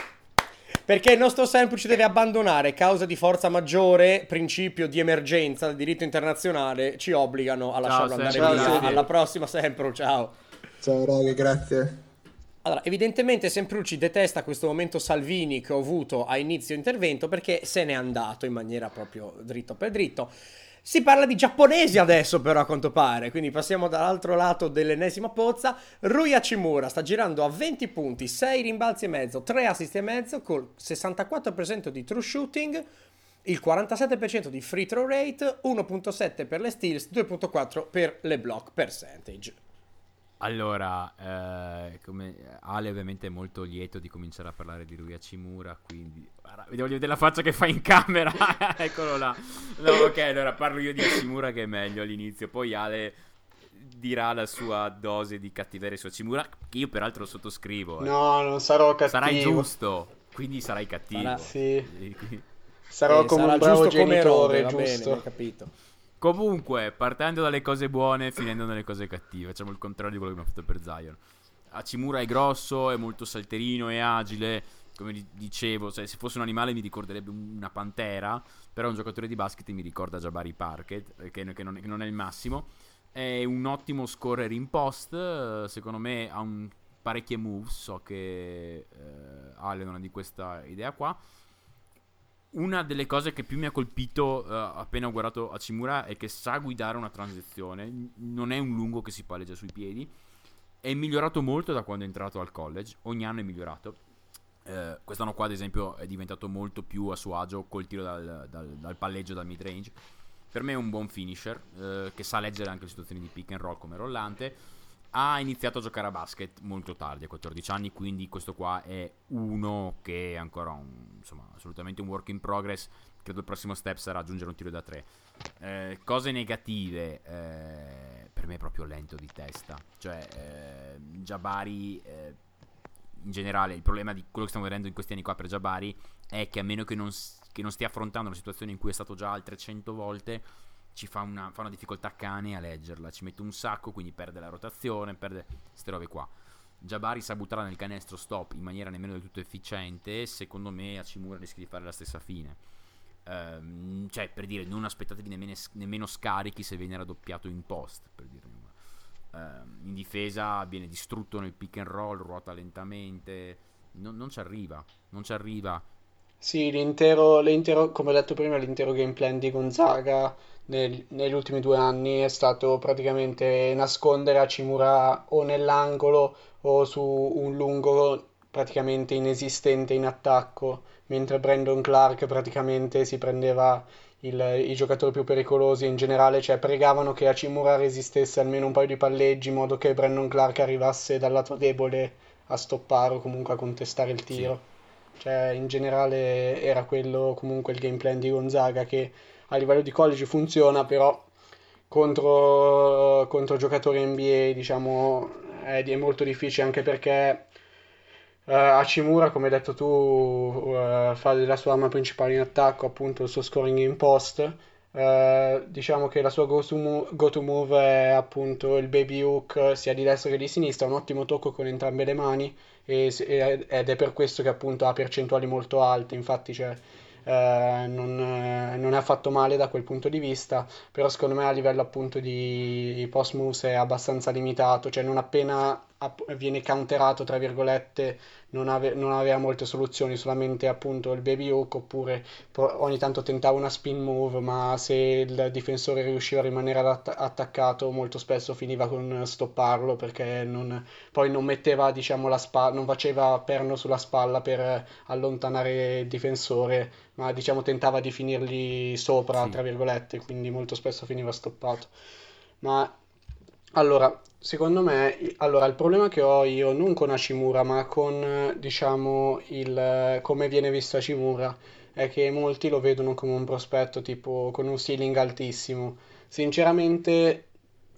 Perché il nostro Sempru ci deve abbandonare, causa di forza maggiore, principio di emergenza del diritto internazionale, ci obbligano a lasciarlo ciao, andare via. Alla prossima Sempru, ciao. Ciao ragazzi, grazie. Allora, evidentemente Semprucci detesta questo momento Salvini che ho avuto a inizio intervento perché se n'è andato in maniera proprio dritto per dritto. Si parla di giapponesi adesso però a quanto pare, quindi passiamo dall'altro lato dell'ennesima pozza. Rui Hachimura sta girando a 20 punti, 6 rimbalzi e mezzo, 3 assist e mezzo, col 64% di true shooting, il 47% di free throw rate, 1.7 per le steals, 2.4 per le block percentage. Allora, eh, come Ale ovviamente è molto lieto di cominciare a parlare di lui a Cimura, quindi guarda, voglio vedere la faccia che fa in camera, eccolo là. No, ok, allora parlo io di Cimura che è meglio all'inizio, poi Ale dirà la sua dose di cattiveria su Cimura, che io peraltro sottoscrivo. Eh. No, non sarò cattivo. Sarai giusto, quindi sarai cattivo. Sarà, sì. Sarò eh, come sarà un bravo genitore, come Rode, giusto. Bene, capito. Comunque, partendo dalle cose buone, finendo nelle cose cattive. Facciamo il contrario di quello che abbiamo fatto per Zion. Hachimura è grosso, è molto salterino, è agile. Come dicevo, se fosse un animale mi ricorderebbe una pantera. Però un giocatore di basket mi ricorda Jabari Parket, eh, che, che, non, che non è il massimo. È un ottimo scorer in post. Secondo me ha un, parecchie moves. So che eh, Ale non ha di questa idea qua una delle cose che più mi ha colpito uh, appena ho guardato Hachimura è che sa guidare una transizione, non è un lungo che si palleggia sui piedi, è migliorato molto da quando è entrato al college, ogni anno è migliorato. Uh, quest'anno qua ad esempio è diventato molto più a suo agio col tiro dal, dal, dal palleggio, dal mid range. Per me è un buon finisher uh, che sa leggere anche le situazioni di pick and roll come rollante ha iniziato a giocare a basket molto tardi, a 14 anni, quindi questo qua è uno che è ancora un, insomma, assolutamente un work in progress. Credo il prossimo step sarà aggiungere un tiro da tre. Eh, cose negative, eh, per me è proprio lento di testa. Cioè, eh, Jabari, eh, in generale, il problema di quello che stiamo vedendo in questi anni qua per Jabari è che a meno che non, che non stia affrontando una situazione in cui è stato già altre 100 volte, ci fa una, fa una difficoltà cane a leggerla, ci mette un sacco, quindi perde la rotazione, perde queste robe qua. Jabari sa buttare nel canestro stop in maniera nemmeno del tutto efficiente, secondo me a Cimura rischia di fare la stessa fine. Ehm, cioè, per dire, non aspettatevi nemmeno, nemmeno, scarichi se viene raddoppiato in post, per dire. Ehm, in difesa viene distrutto nel pick and roll, ruota lentamente, non, non ci arriva, non ci arriva. Sì, l'intero, l'intero, come ho detto prima, l'intero game plan di Gonzaga nel- negli ultimi due anni è stato praticamente nascondere Hachimura o nell'angolo o su un lungo praticamente inesistente in attacco, mentre Brandon Clark praticamente si prendeva il- i giocatori più pericolosi in generale, cioè pregavano che Hachimura resistesse almeno un paio di palleggi in modo che Brandon Clark arrivasse dal lato debole a stoppare o comunque a contestare il Sì. tiro. Cioè, in generale era quello comunque il game plan di Gonzaga che a livello di college funziona, però contro, contro giocatori NBA, diciamo, è, è molto difficile anche perché eh, Hachimura, come hai detto tu, eh, fa della sua arma principale in attacco, appunto il suo scoring in post. Eh, diciamo che la sua go-to move, è appunto il baby hook sia di destra che di sinistra, un ottimo tocco con entrambe le mani e- e- ed è per questo che appunto ha percentuali molto alte, infatti cioè, eh, non, eh, non è affatto male da quel punto di vista, però secondo me a livello appunto di post moves è abbastanza limitato, cioè non appena app- viene counterato, tra virgolette, non, ave- non aveva molte soluzioni, solamente appunto il baby hook oppure po- ogni tanto tentava una spin move, ma se il difensore riusciva a rimanere att- attaccato molto spesso finiva con stopparlo perché non, poi non metteva, diciamo, la spalla, non faceva perno sulla spalla per allontanare il difensore, ma diciamo tentava di finirgli sopra, Sì. tra virgolette, quindi molto spesso finiva stoppato. Ma allora, secondo me, allora, il problema che ho io non con Hashimura, ma con, diciamo, il, come viene visto Hashimura, è che molti lo vedono come un prospetto tipo con un ceiling altissimo. Sinceramente,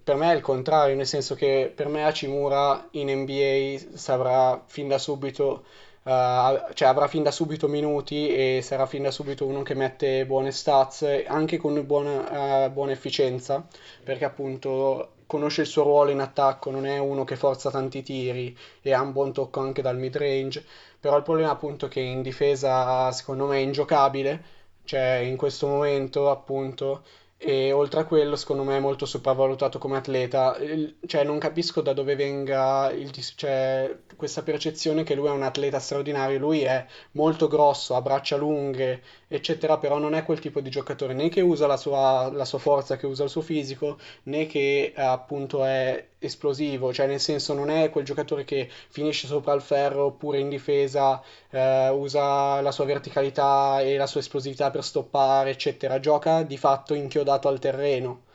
per me è il contrario, nel senso che per me Hachimura in NBA saprà fin da subito, eh, cioè avrà fin da subito minuti e sarà fin da subito uno che mette buone stats, anche con buona, eh, buona efficienza, perché appunto conosce il suo ruolo in attacco, non è uno che forza tanti tiri e ha un buon tocco anche dal mid range, però il problema appunto è che in difesa secondo me è ingiocabile, cioè in questo momento appunto e oltre a quello, secondo me è molto sopravvalutato come atleta. Il- cioè, non capisco da dove venga il cioè, questa percezione che lui è un atleta straordinario. Lui è molto grosso, ha braccia lunghe, eccetera, però non è quel tipo di giocatore né che usa la sua, la sua forza, che usa il suo fisico, né che appunto è esplosivo. Cioè, nel senso, non è quel giocatore che finisce sopra il ferro oppure in difesa eh, usa la sua verticalità e la sua esplosività per stoppare, eccetera. Gioca di fatto inchiodato al terreno.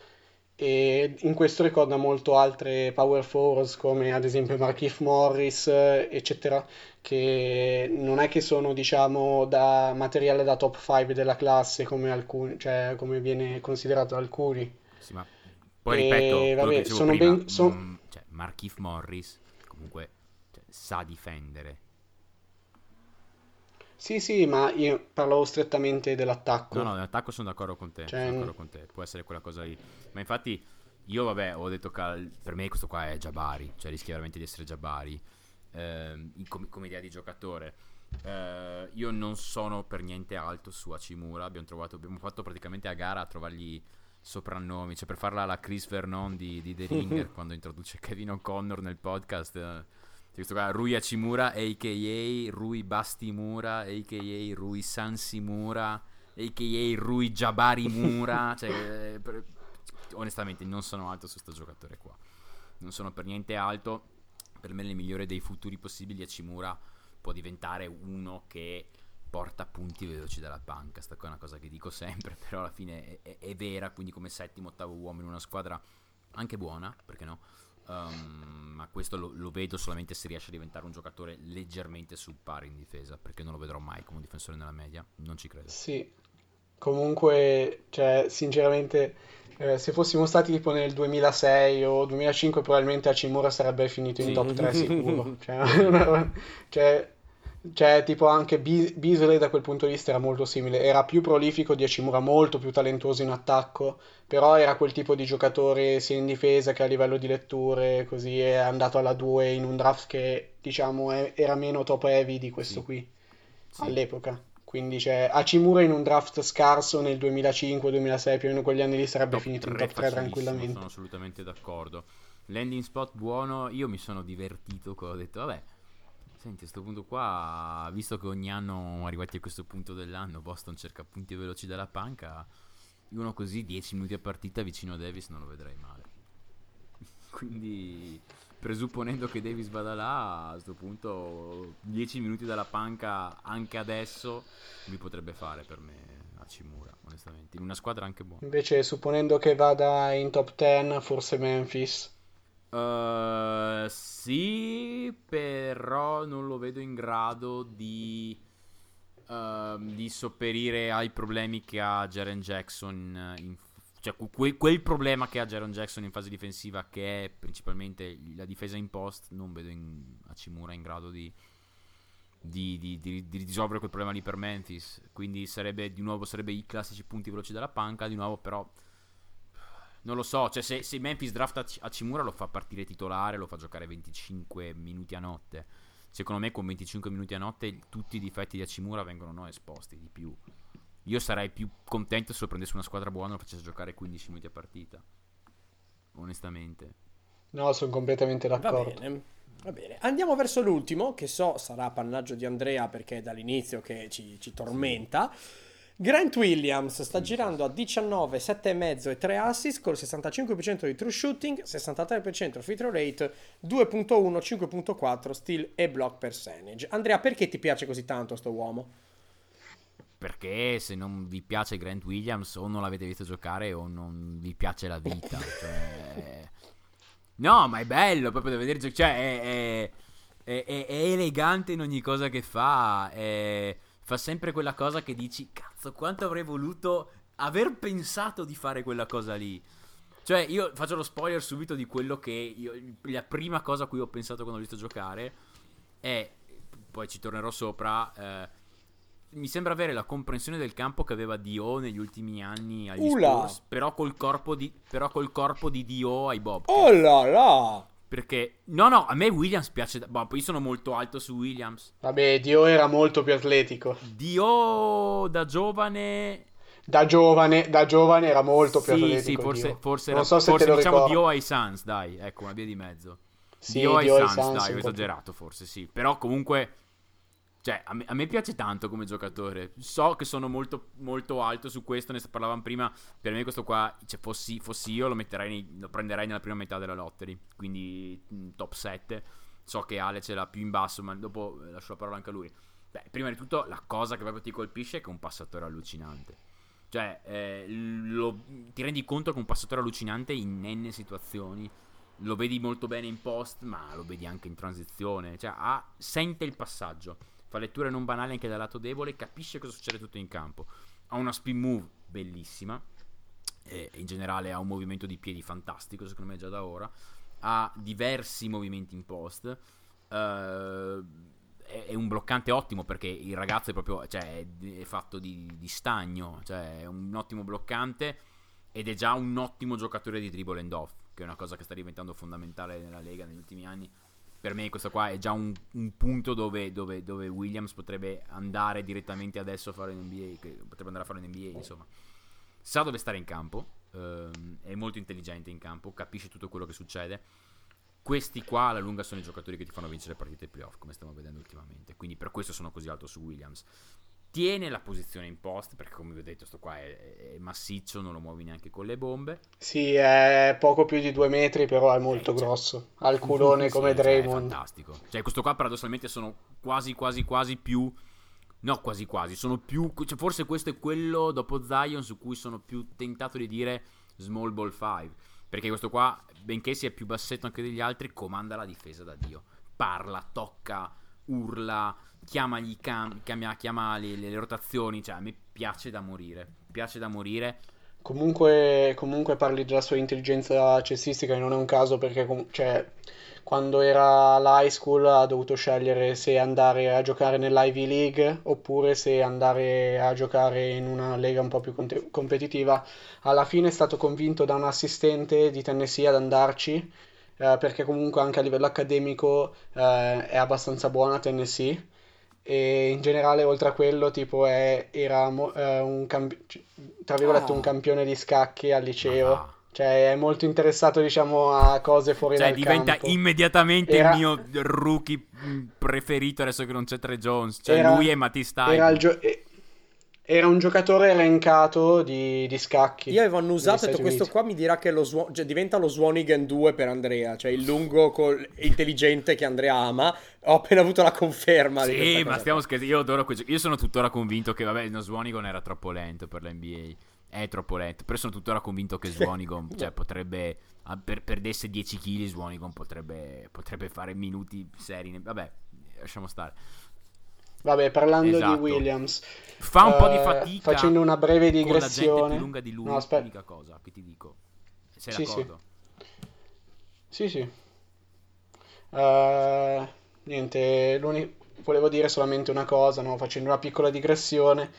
E in questo ricorda molto altre power forwards come ad esempio Markieff Morris, eccetera, che non è che sono, diciamo, da materiale da top 5 della classe come alcuni, cioè come viene considerato da alcuni. Sì, ma poi E ripeto, quello vabbè, che dicevo sono prima, ben, so- mm, cioè, Markieff Morris comunque cioè, sa difendere. Sì, sì, ma io parlavo strettamente dell'attacco. No, no, nell'attacco sono d'accordo con te, Cioè, sono d'accordo con te, può essere quella cosa lì. Ma infatti io, vabbè, ho detto che per me questo qua è Jabari, cioè rischia veramente di essere Jabari in- come, come idea di giocatore. Eh, io non sono per niente alto su Hachimura, abbiamo trovato, abbiamo fatto praticamente a gara a trovargli soprannomi, cioè per farla alla Chris Vernon di, di The Ringer quando introduce Kevin O'Connor nel podcast. eh, questo qua, Rui Hachimura, a.k.a. Rui Bastimura, a.k.a. Rui Sansimura, a.k.a. Rui Jabari Mura. cioè, eh, per- onestamente non sono alto su sto giocatore qua. Non sono per niente alto. Per me il migliore dei futuri possibili Hachimura può diventare uno che porta punti veloci dalla banca. Sta qua è una cosa che dico sempre, però alla fine è, è- è vera, quindi come settimo, ottavo uomo in una squadra anche buona, perché no? Um, ma questo lo, lo, vedo solamente se riesce a diventare un giocatore leggermente sul pari in difesa, perché non lo vedrò mai come un difensore nella media, non ci credo. Sì, comunque, cioè, sinceramente, eh, se fossimo stati tipo nel 2006 o 2005 probabilmente Hachimura sarebbe finito in Sì. top 3 sicuro. Cioè, cioè, cioè, tipo anche Be- Beasley da quel punto di vista era molto simile, era più prolifico di Hachimura, molto più talentuoso in attacco, però era quel tipo di giocatore sia in difesa che a livello di letture, così è andato alla 2 in un draft che diciamo è- era meno top heavy di questo Sì. qui Sì. all'epoca. Quindi c'è Hachimura in un draft scarso nel 2005-2006, più o meno quegli anni lì sarebbe Top finito in 3 top 3 facilissimo, tranquillamente. Sono assolutamente d'accordo. Landing spot buono, io mi sono divertito, ho detto, vabbè, senti, a questo punto qua, visto che ogni anno arrivati a questo punto dell'anno Boston cerca punti veloci dalla panca, uno così 10 minuti a partita vicino a Davis non lo vedrei male. Quindi, presupponendo che Davis vada là, a questo punto 10 minuti dalla panca anche adesso mi potrebbe fare per me a Cimura, onestamente. In una squadra anche buona. Invece, supponendo che vada in top 10, forse Memphis. Uh, sì, però non lo vedo in grado di, ehm, di sopperire ai problemi che ha Jaren Jackson. eh, in- cioè, que- quel problema che ha Jaron Jackson in fase difensiva, che è principalmente la difesa in post, non vedo in, Hachimura in grado di, di, di- di- di risolvere quel problema lì per Memphis. Quindi sarebbe di nuovo sarebbe i classici punti veloci dalla panca. Di nuovo, però, non lo so. Cioè, se, se Memphis drafta Hachimura lo fa partire titolare, lo fa giocare 25 minuti a notte. Secondo me, con 25 minuti a notte, tutti i difetti di Hachimura vengono no, esposti di più. Io sarei più contento se lo prendesse una squadra buona e lo facesse giocare 15 minuti a partita. Onestamente. No, sono completamente Va d'accordo. bene, va bene. Andiamo verso l'ultimo, che so sarà appannaggio di Andrea perché è dall'inizio che ci, ci tormenta. Grant Williams sta girando a 19, 7,5 e 3 assist con il 65% di true shooting, 63% free throw rate, 2.1, 5.4 steal e block percentage. Andrea, perché ti piace così tanto sto uomo? Perché se non vi piace Grant Williams o non l'avete visto giocare o non vi piace la vita. cioè... No, ma è bello proprio da vedere giocare. Cioè, è, è- è- è elegante in ogni cosa che fa. è- Fa sempre quella cosa che dici, cazzo, quanto avrei voluto aver pensato di fare quella cosa lì. Cioè, io faccio lo spoiler subito di quello che io, la prima cosa a cui ho pensato quando ho visto giocare è, poi ci tornerò sopra, eh, mi sembra avere la comprensione del campo che aveva Dio negli ultimi anni agli Ula! Spurs, però col corpo di, però col corpo di Dio ai Bob. Oh là là! Perché, no, no, a me Williams piace, da- boh, poi io sono molto alto su Williams. Vabbè, Dio era molto più atletico. Dio da giovane... Da giovane, da giovane era molto più sì, atletico. sì, forse, forse, non era- so se forse te lo diciamo. Dio ai Suns, dai, ecco, una via di mezzo. Sì, Dio ai Suns, dai, ho più. esagerato forse, sì. Però comunque, cioè, a me, a me piace tanto come giocatore. So che sono molto, molto alto su questo, ne parlavamo prima. Per me questo qua, cioè, fossi, fossi io, lo, nei- lo prenderei nella prima metà della lottery, quindi mh, top 7. So che Ale ce l'ha più in basso, ma dopo eh, lascio la parola anche a lui. Beh, prima di tutto, la cosa che proprio ti colpisce è che è un passatore allucinante. Cioè, eh, lo- ti rendi conto che è un passatore allucinante in n situazioni. Lo vedi molto bene in post, ma lo vedi anche in transizione. Cioè, ha- sente il passaggio. Fa letture non banali anche dal lato debole, capisce cosa succede tutto in campo. Ha una spin move bellissima. E in generale ha un movimento di piedi fantastico, secondo me già da ora. Ha diversi movimenti in post. Eh, è, un bloccante ottimo perché il ragazzo è proprio cioè, è fatto di, di stagno. Cioè, è un ottimo bloccante ed è già un ottimo giocatore di dribble and off, che è una cosa che sta diventando fondamentale nella Lega negli ultimi anni. Per me questo qua è già un, un punto dove, dove- dove Williams potrebbe andare direttamente adesso a fare in NBA, potrebbe andare a fare in NBA, insomma. Sa dove stare in campo, ehm, è molto intelligente in campo, capisce tutto quello che succede. Questi qua alla lunga sono i giocatori che ti fanno vincere partite playoff, come stiamo vedendo ultimamente. Quindi per questo sono così alto su Williams. Tiene la posizione in post, perché come vi ho detto, sto qua è, è massiccio, non lo muovi neanche con le bombe. Sì, è poco più di due metri, però è molto Eh, cioè- grosso. Ha il culone Sì, come cioè, È Draymond. fantastico. Cioè, questo qua paradossalmente sono quasi, quasi, quasi più. No, quasi, quasi. Sono più. Cioè, forse questo è quello dopo Zion su cui sono più tentato di dire small ball 5. Perché questo qua, benché sia più bassetto anche degli altri, comanda la difesa da Dio. Parla, tocca, urla, chiama, gli cam- chiama, chiama le, le rotazioni. Cioè, a me piace da morire. Piace da morire. Comunque, comunque parli della sua intelligenza cestistica e non è un caso perché com- cioè, quando era all'high school ha dovuto scegliere se andare a giocare nell'Ivy League oppure se andare a giocare in una lega un po' più conte- competitiva. Alla fine è stato convinto da un assistente di Tennessee ad andarci eh, perché comunque anche a livello accademico eh, è abbastanza buona Tennessee e in generale oltre a quello tipo è- era mo- eh, un, camp- tra virgolette, un Ah. campione di scacchi al liceo. va. Cioè, è molto interessato, diciamo, a cose fuori Cioè, dal diventa campo. immediatamente Era- il mio rookie mh, preferito adesso che non c'è Tre Jones. Cioè, Era- lui e Matisse Era, il gio- era un giocatore elencato di, di scacchi Io avevo annusato e detto questo Uniti. qua mi dirà che lo Swan- cioè, diventa lo Swanigan 2 per Andrea, cioè il lungo col- intelligente che Andrea ama. Ho appena avuto la conferma Sì, cosa ma stiamo scherzando. Io adoro giochi. Io sono tuttora convinto che, vabbè, no, Swanigan era troppo lento per l'NBA. È troppo lento. Però sono tuttora convinto che Swanigan, cioè, potrebbe. Per, perdesse 10 kg, Swanigan potrebbe, potrebbe fare minuti seri. Vabbè, lasciamo stare. Vabbè, parlando Esatto. di Williams, Fa un po' di eh, fatica. facendo una breve digressione. lunga di lui. No, aspetta. L'unica cosa che ti dico. Sei Sì, sì. d'accordo? Sì, sì. Eh, niente, l'uni- volevo dire solamente una cosa, no? Facendo una piccola digressione.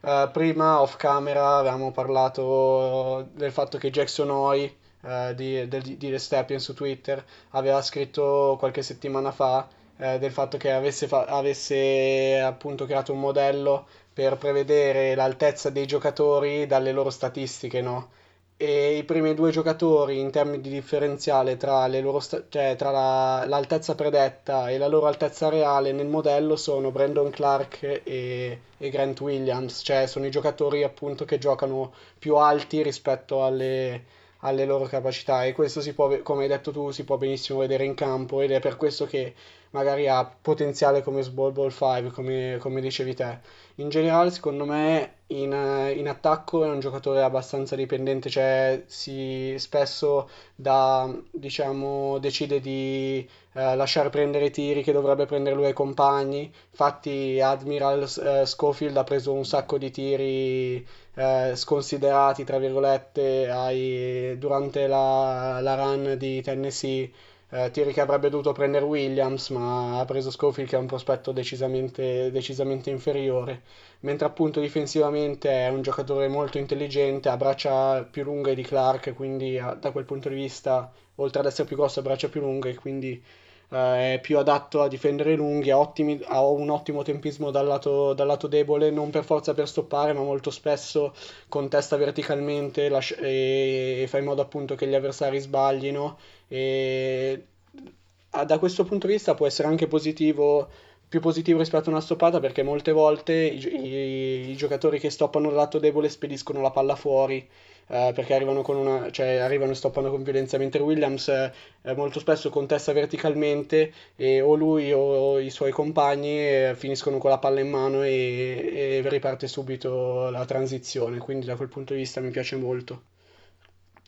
Eh, prima, off camera, avevamo parlato del fatto che Jackson Hoy eh, di, del- di The Stepien su Twitter aveva scritto qualche settimana fa eh, del fatto che avesse, fa- avesse appunto creato un modello per prevedere l'altezza dei giocatori dalle loro statistiche, no? E i primi due giocatori in termini di differenziale tra, sta- cioè, tra la- l'altezza predetta e la loro altezza reale nel modello sono Brandon Clark e, e Grant Williams, cioè sono i giocatori appunto che giocano più alti rispetto alle, alle loro capacità e questo si può, come hai detto tu, si può benissimo vedere in campo ed è per questo che magari ha potenziale come Small Ball 5, come, come dicevi te. In generale, secondo me, in, in attacco è un giocatore abbastanza dipendente, cioè si spesso da, diciamo, decide di eh, lasciare prendere tiri che dovrebbe prendere lui ai compagni. Infatti, Admiral eh, Schofield ha preso un sacco di tiri eh, sconsiderati, tra virgolette, ai- durante la, la run di Tennessee. Eh, tiri che avrebbe dovuto prendere Williams, ma ha preso Schofield che è un prospetto decisamente, decisamente inferiore. Mentre appunto difensivamente è un giocatore molto intelligente, ha braccia più lunghe di Clark, quindi da quel punto di vista, oltre ad essere più grosso, ha braccia più lunghe, quindi eh, è più adatto a difendere i lunghi, ha, ottimi- ha un ottimo tempismo dal lato, dal lato debole, non per forza per stoppare, ma molto spesso contesta verticalmente lascia- e, e fa in modo appunto che gli avversari sbaglino e ah, da questo punto di vista può essere anche positivo, più positivo rispetto a una stoppata perché molte volte i, i- i giocatori che stoppano il lato debole spediscono la palla fuori eh, perché arrivano una, cioè arrivano e stoppano con violenza, mentre Williams eh, molto spesso contesta verticalmente e o lui o i suoi compagni eh, finiscono con la palla in mano e, e riparte subito la transizione, quindi da quel punto di vista mi piace molto.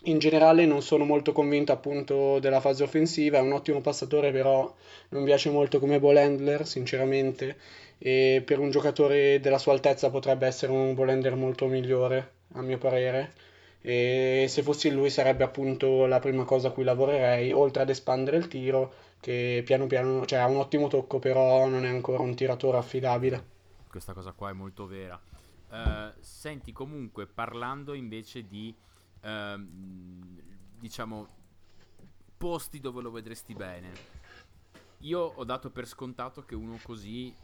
In generale non sono molto convinto appunto della fase offensiva, è un ottimo passatore, però non piace molto come ball handler, sinceramente, e per un giocatore della sua altezza potrebbe essere un ball handler molto migliore, a mio parere. E se fossi lui sarebbe appunto la prima cosa a cui lavorerei, oltre ad espandere il tiro, che piano piano, cioè ha un ottimo tocco, però non è ancora un tiratore affidabile. Questa cosa qua è molto vera. Eh, senti, comunque, parlando invece di, ehm, diciamo, posti dove lo vedresti bene. Io ho dato per scontato che uno così,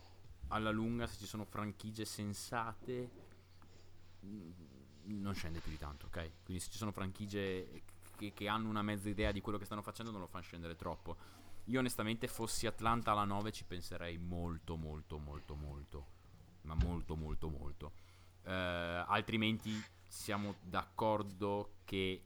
alla lunga, se ci sono franchigie sensate, mm, non scende più di tanto, ok? Quindi se ci sono franchigie che, che hanno una mezza idea di quello che stanno facendo, non lo fanno scendere troppo. Io onestamente fossi Atlanta alla 9 ci penserei molto, molto, molto, molto. Ma molto, molto, molto. Eh, altrimenti siamo d'accordo che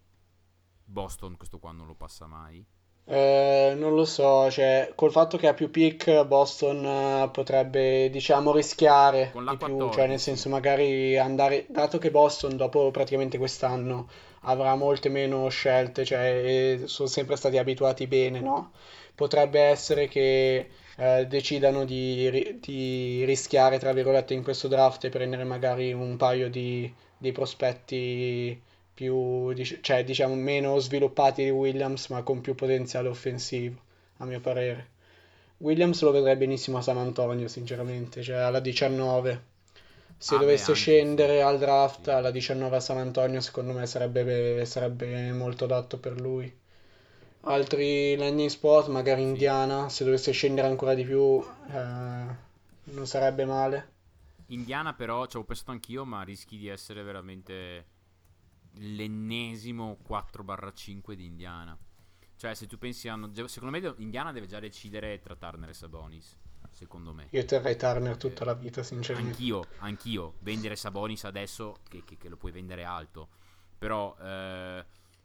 Boston questo qua non lo passa mai. Eh, non lo so, cioè, col fatto che ha più pick, Boston eh, potrebbe, diciamo, rischiare Con di più, cioè, 14. nel senso, magari andare, dato che Boston, dopo praticamente quest'anno, avrà molte meno scelte, cioè, e sono sempre stati abituati bene, no? Potrebbe essere che eh, decidano di, di rischiare, tra virgolette, in questo draft e prendere magari un paio di, di prospetti più, dic- cioè, diciamo, meno sviluppati di Williams, ma con più potenziale offensivo, a mio parere. Williams lo vedrei benissimo a San Antonio, sinceramente, cioè alla 19. Se Ah, beh, dovesse anche scendere al draft alla 19 a San Antonio, secondo me sarebbe, sarebbe molto adatto per lui. Altri landing spot, magari. Indiana, se dovesse scendere ancora di più, eh, non sarebbe male. Indiana però ci avevo pensato anch'io, ma rischi di essere veramente l'ennesimo 4-5 di Indiana. Cioè, se tu pensi a... Secondo me Indiana deve già decidere tra Turner e Sabonis. Secondo me. Io terrei Turner tutta la vita, sinceramente. Anch'io, anch'io. Vendere Sabonis adesso, che, che- che lo puoi vendere alto. Però, eh,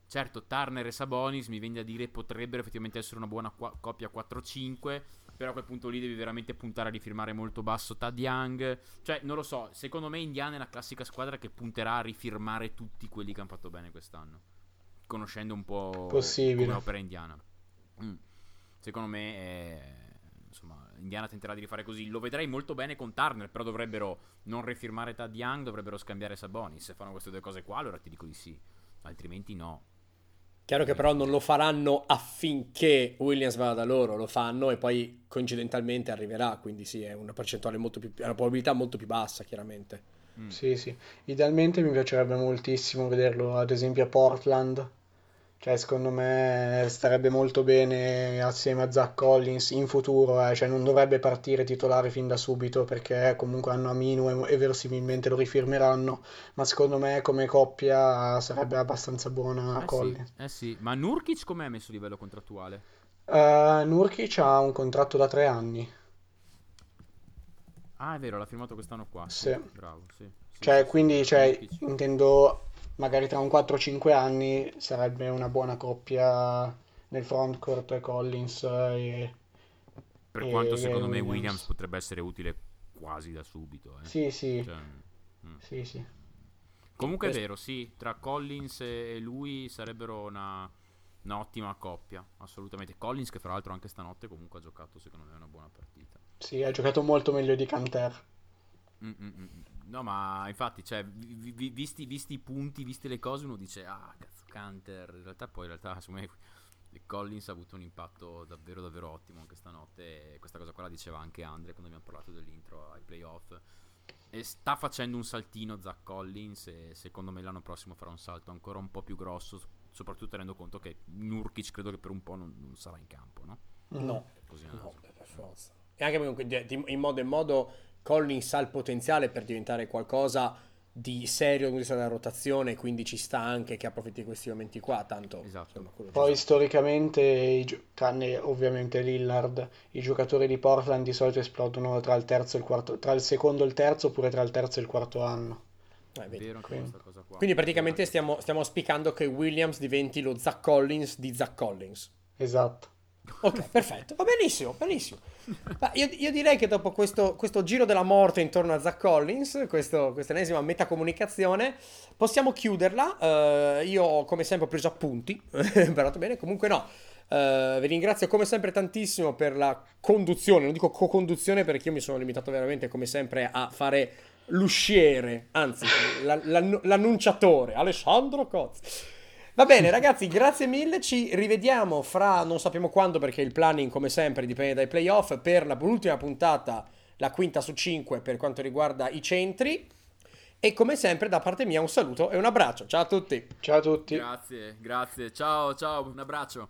certo, Turner e Sabonis mi viene a dire potrebbero effettivamente essere una buona qua- coppia 4-5. Però a quel punto lì devi veramente puntare a rifirmare molto basso Tad Young. Cioè, non lo so. Secondo me Indiana è la classica squadra che punterà a rifirmare tutti quelli che hanno fatto bene quest'anno. Conoscendo un po' Possibile. come opera Indiana. Mm. Secondo me, è- insomma, Indiana tenterà di rifare così. Lo vedrei molto bene con Turner, però dovrebbero non rifirmare Tad Young, dovrebbero scambiare Sabonis. Se fanno queste due cose qua, allora ti dico di sì. Altrimenti no. Chiaro che però non lo faranno affinché Williams vada da loro, lo fanno e poi coincidentalmente arriverà, quindi sì, è una percentuale molto più, è una probabilità molto più bassa, chiaramente. Mm. Sì, sì. Idealmente mi piacerebbe moltissimo vederlo, ad esempio, a Portland. Cioè, secondo me starebbe molto bene assieme a Zach Collins in futuro, eh. Cioè, non dovrebbe partire titolare fin da subito perché comunque hanno Aminu e, e verosimilmente lo rifirmeranno. Ma secondo me come coppia sarebbe abbastanza buona Eh sì, Collins. eh sì. Ma Nurkic com'è messo a livello contrattuale? Eh, Nurkic ha un contratto da tre anni. Ah, è vero, l'ha firmato quest'anno qua. Sì. Bravo, sì. Sì, Cioè, sì, sì. quindi, cioè, intendo magari tra un 4-5 anni sarebbe una buona coppia nel frontcourt Collins e... Per e- quanto e secondo me Williams. Williams potrebbe essere utile quasi da subito. eh. Sì, sì, Cioè, mm. sì, sì. Comunque è vero, sì, tra Collins e lui sarebbero una, un'ottima coppia, assolutamente. Collins che fra l'altro anche stanotte comunque ha giocato secondo me una buona partita. Sì, ha giocato molto meglio di Canter. Mm, mm, mm. No, ma infatti, cioè, vi- vi- visti, visti i punti, viste le cose, uno dice, ah, cazzo, Canter. In realtà poi, in realtà, secondo me, Collins ha avuto un impatto davvero, davvero ottimo anche stanotte. Questa cosa qua la diceva anche Andre quando abbiamo parlato dell'intro ai playoff. E sta facendo un saltino Zach Collins e secondo me l'anno prossimo farà un salto ancora un po' più grosso, soprattutto tenendo conto che Nurkic credo che per un po' non, non sarà in campo, no? No, Così no, per forza. E anche di- in modo e modo Collins ha il potenziale per diventare qualcosa di serio dal punto della rotazione, quindi ci sta anche che approfitti di questi momenti qua, tanto Esatto. insomma, Poi storicamente, i gio- tranne ovviamente Lillard, i giocatori di Portland di solito esplodono tra il terzo e il quarto, tra il secondo e il terzo oppure tra il terzo e il quarto anno. Eh, È vedi. vero anche Quindi- questa cosa qua. Quindi praticamente stiamo, stiamo auspicando che Williams diventi lo Zach Collins di Zach Collins. Esatto. Ok, perfetto, va benissimo, benissimo. Io, io direi che dopo questo, questo giro della morte intorno a Zach Collins, questo, questa ennesima metacomunicazione, possiamo chiuderla. Eh, io come sempre ho preso appunti, imparato bene, comunque no. Eh, vi ringrazio come sempre tantissimo per la conduzione, non dico co-conduzione perché io mi sono limitato veramente come sempre a fare l'usciere, anzi la- la- l'annunciatore, Alessandro Coz. Va bene, ragazzi, grazie mille. Ci rivediamo fra non sappiamo quando, perché il planning, come sempre, dipende dai playoff. Per la l'ultima puntata, la quinta su cinque per quanto riguarda i centri. E come sempre, da parte mia, un saluto e un abbraccio. Ciao a tutti. Ciao a tutti. Grazie, grazie. Ciao, ciao, un abbraccio.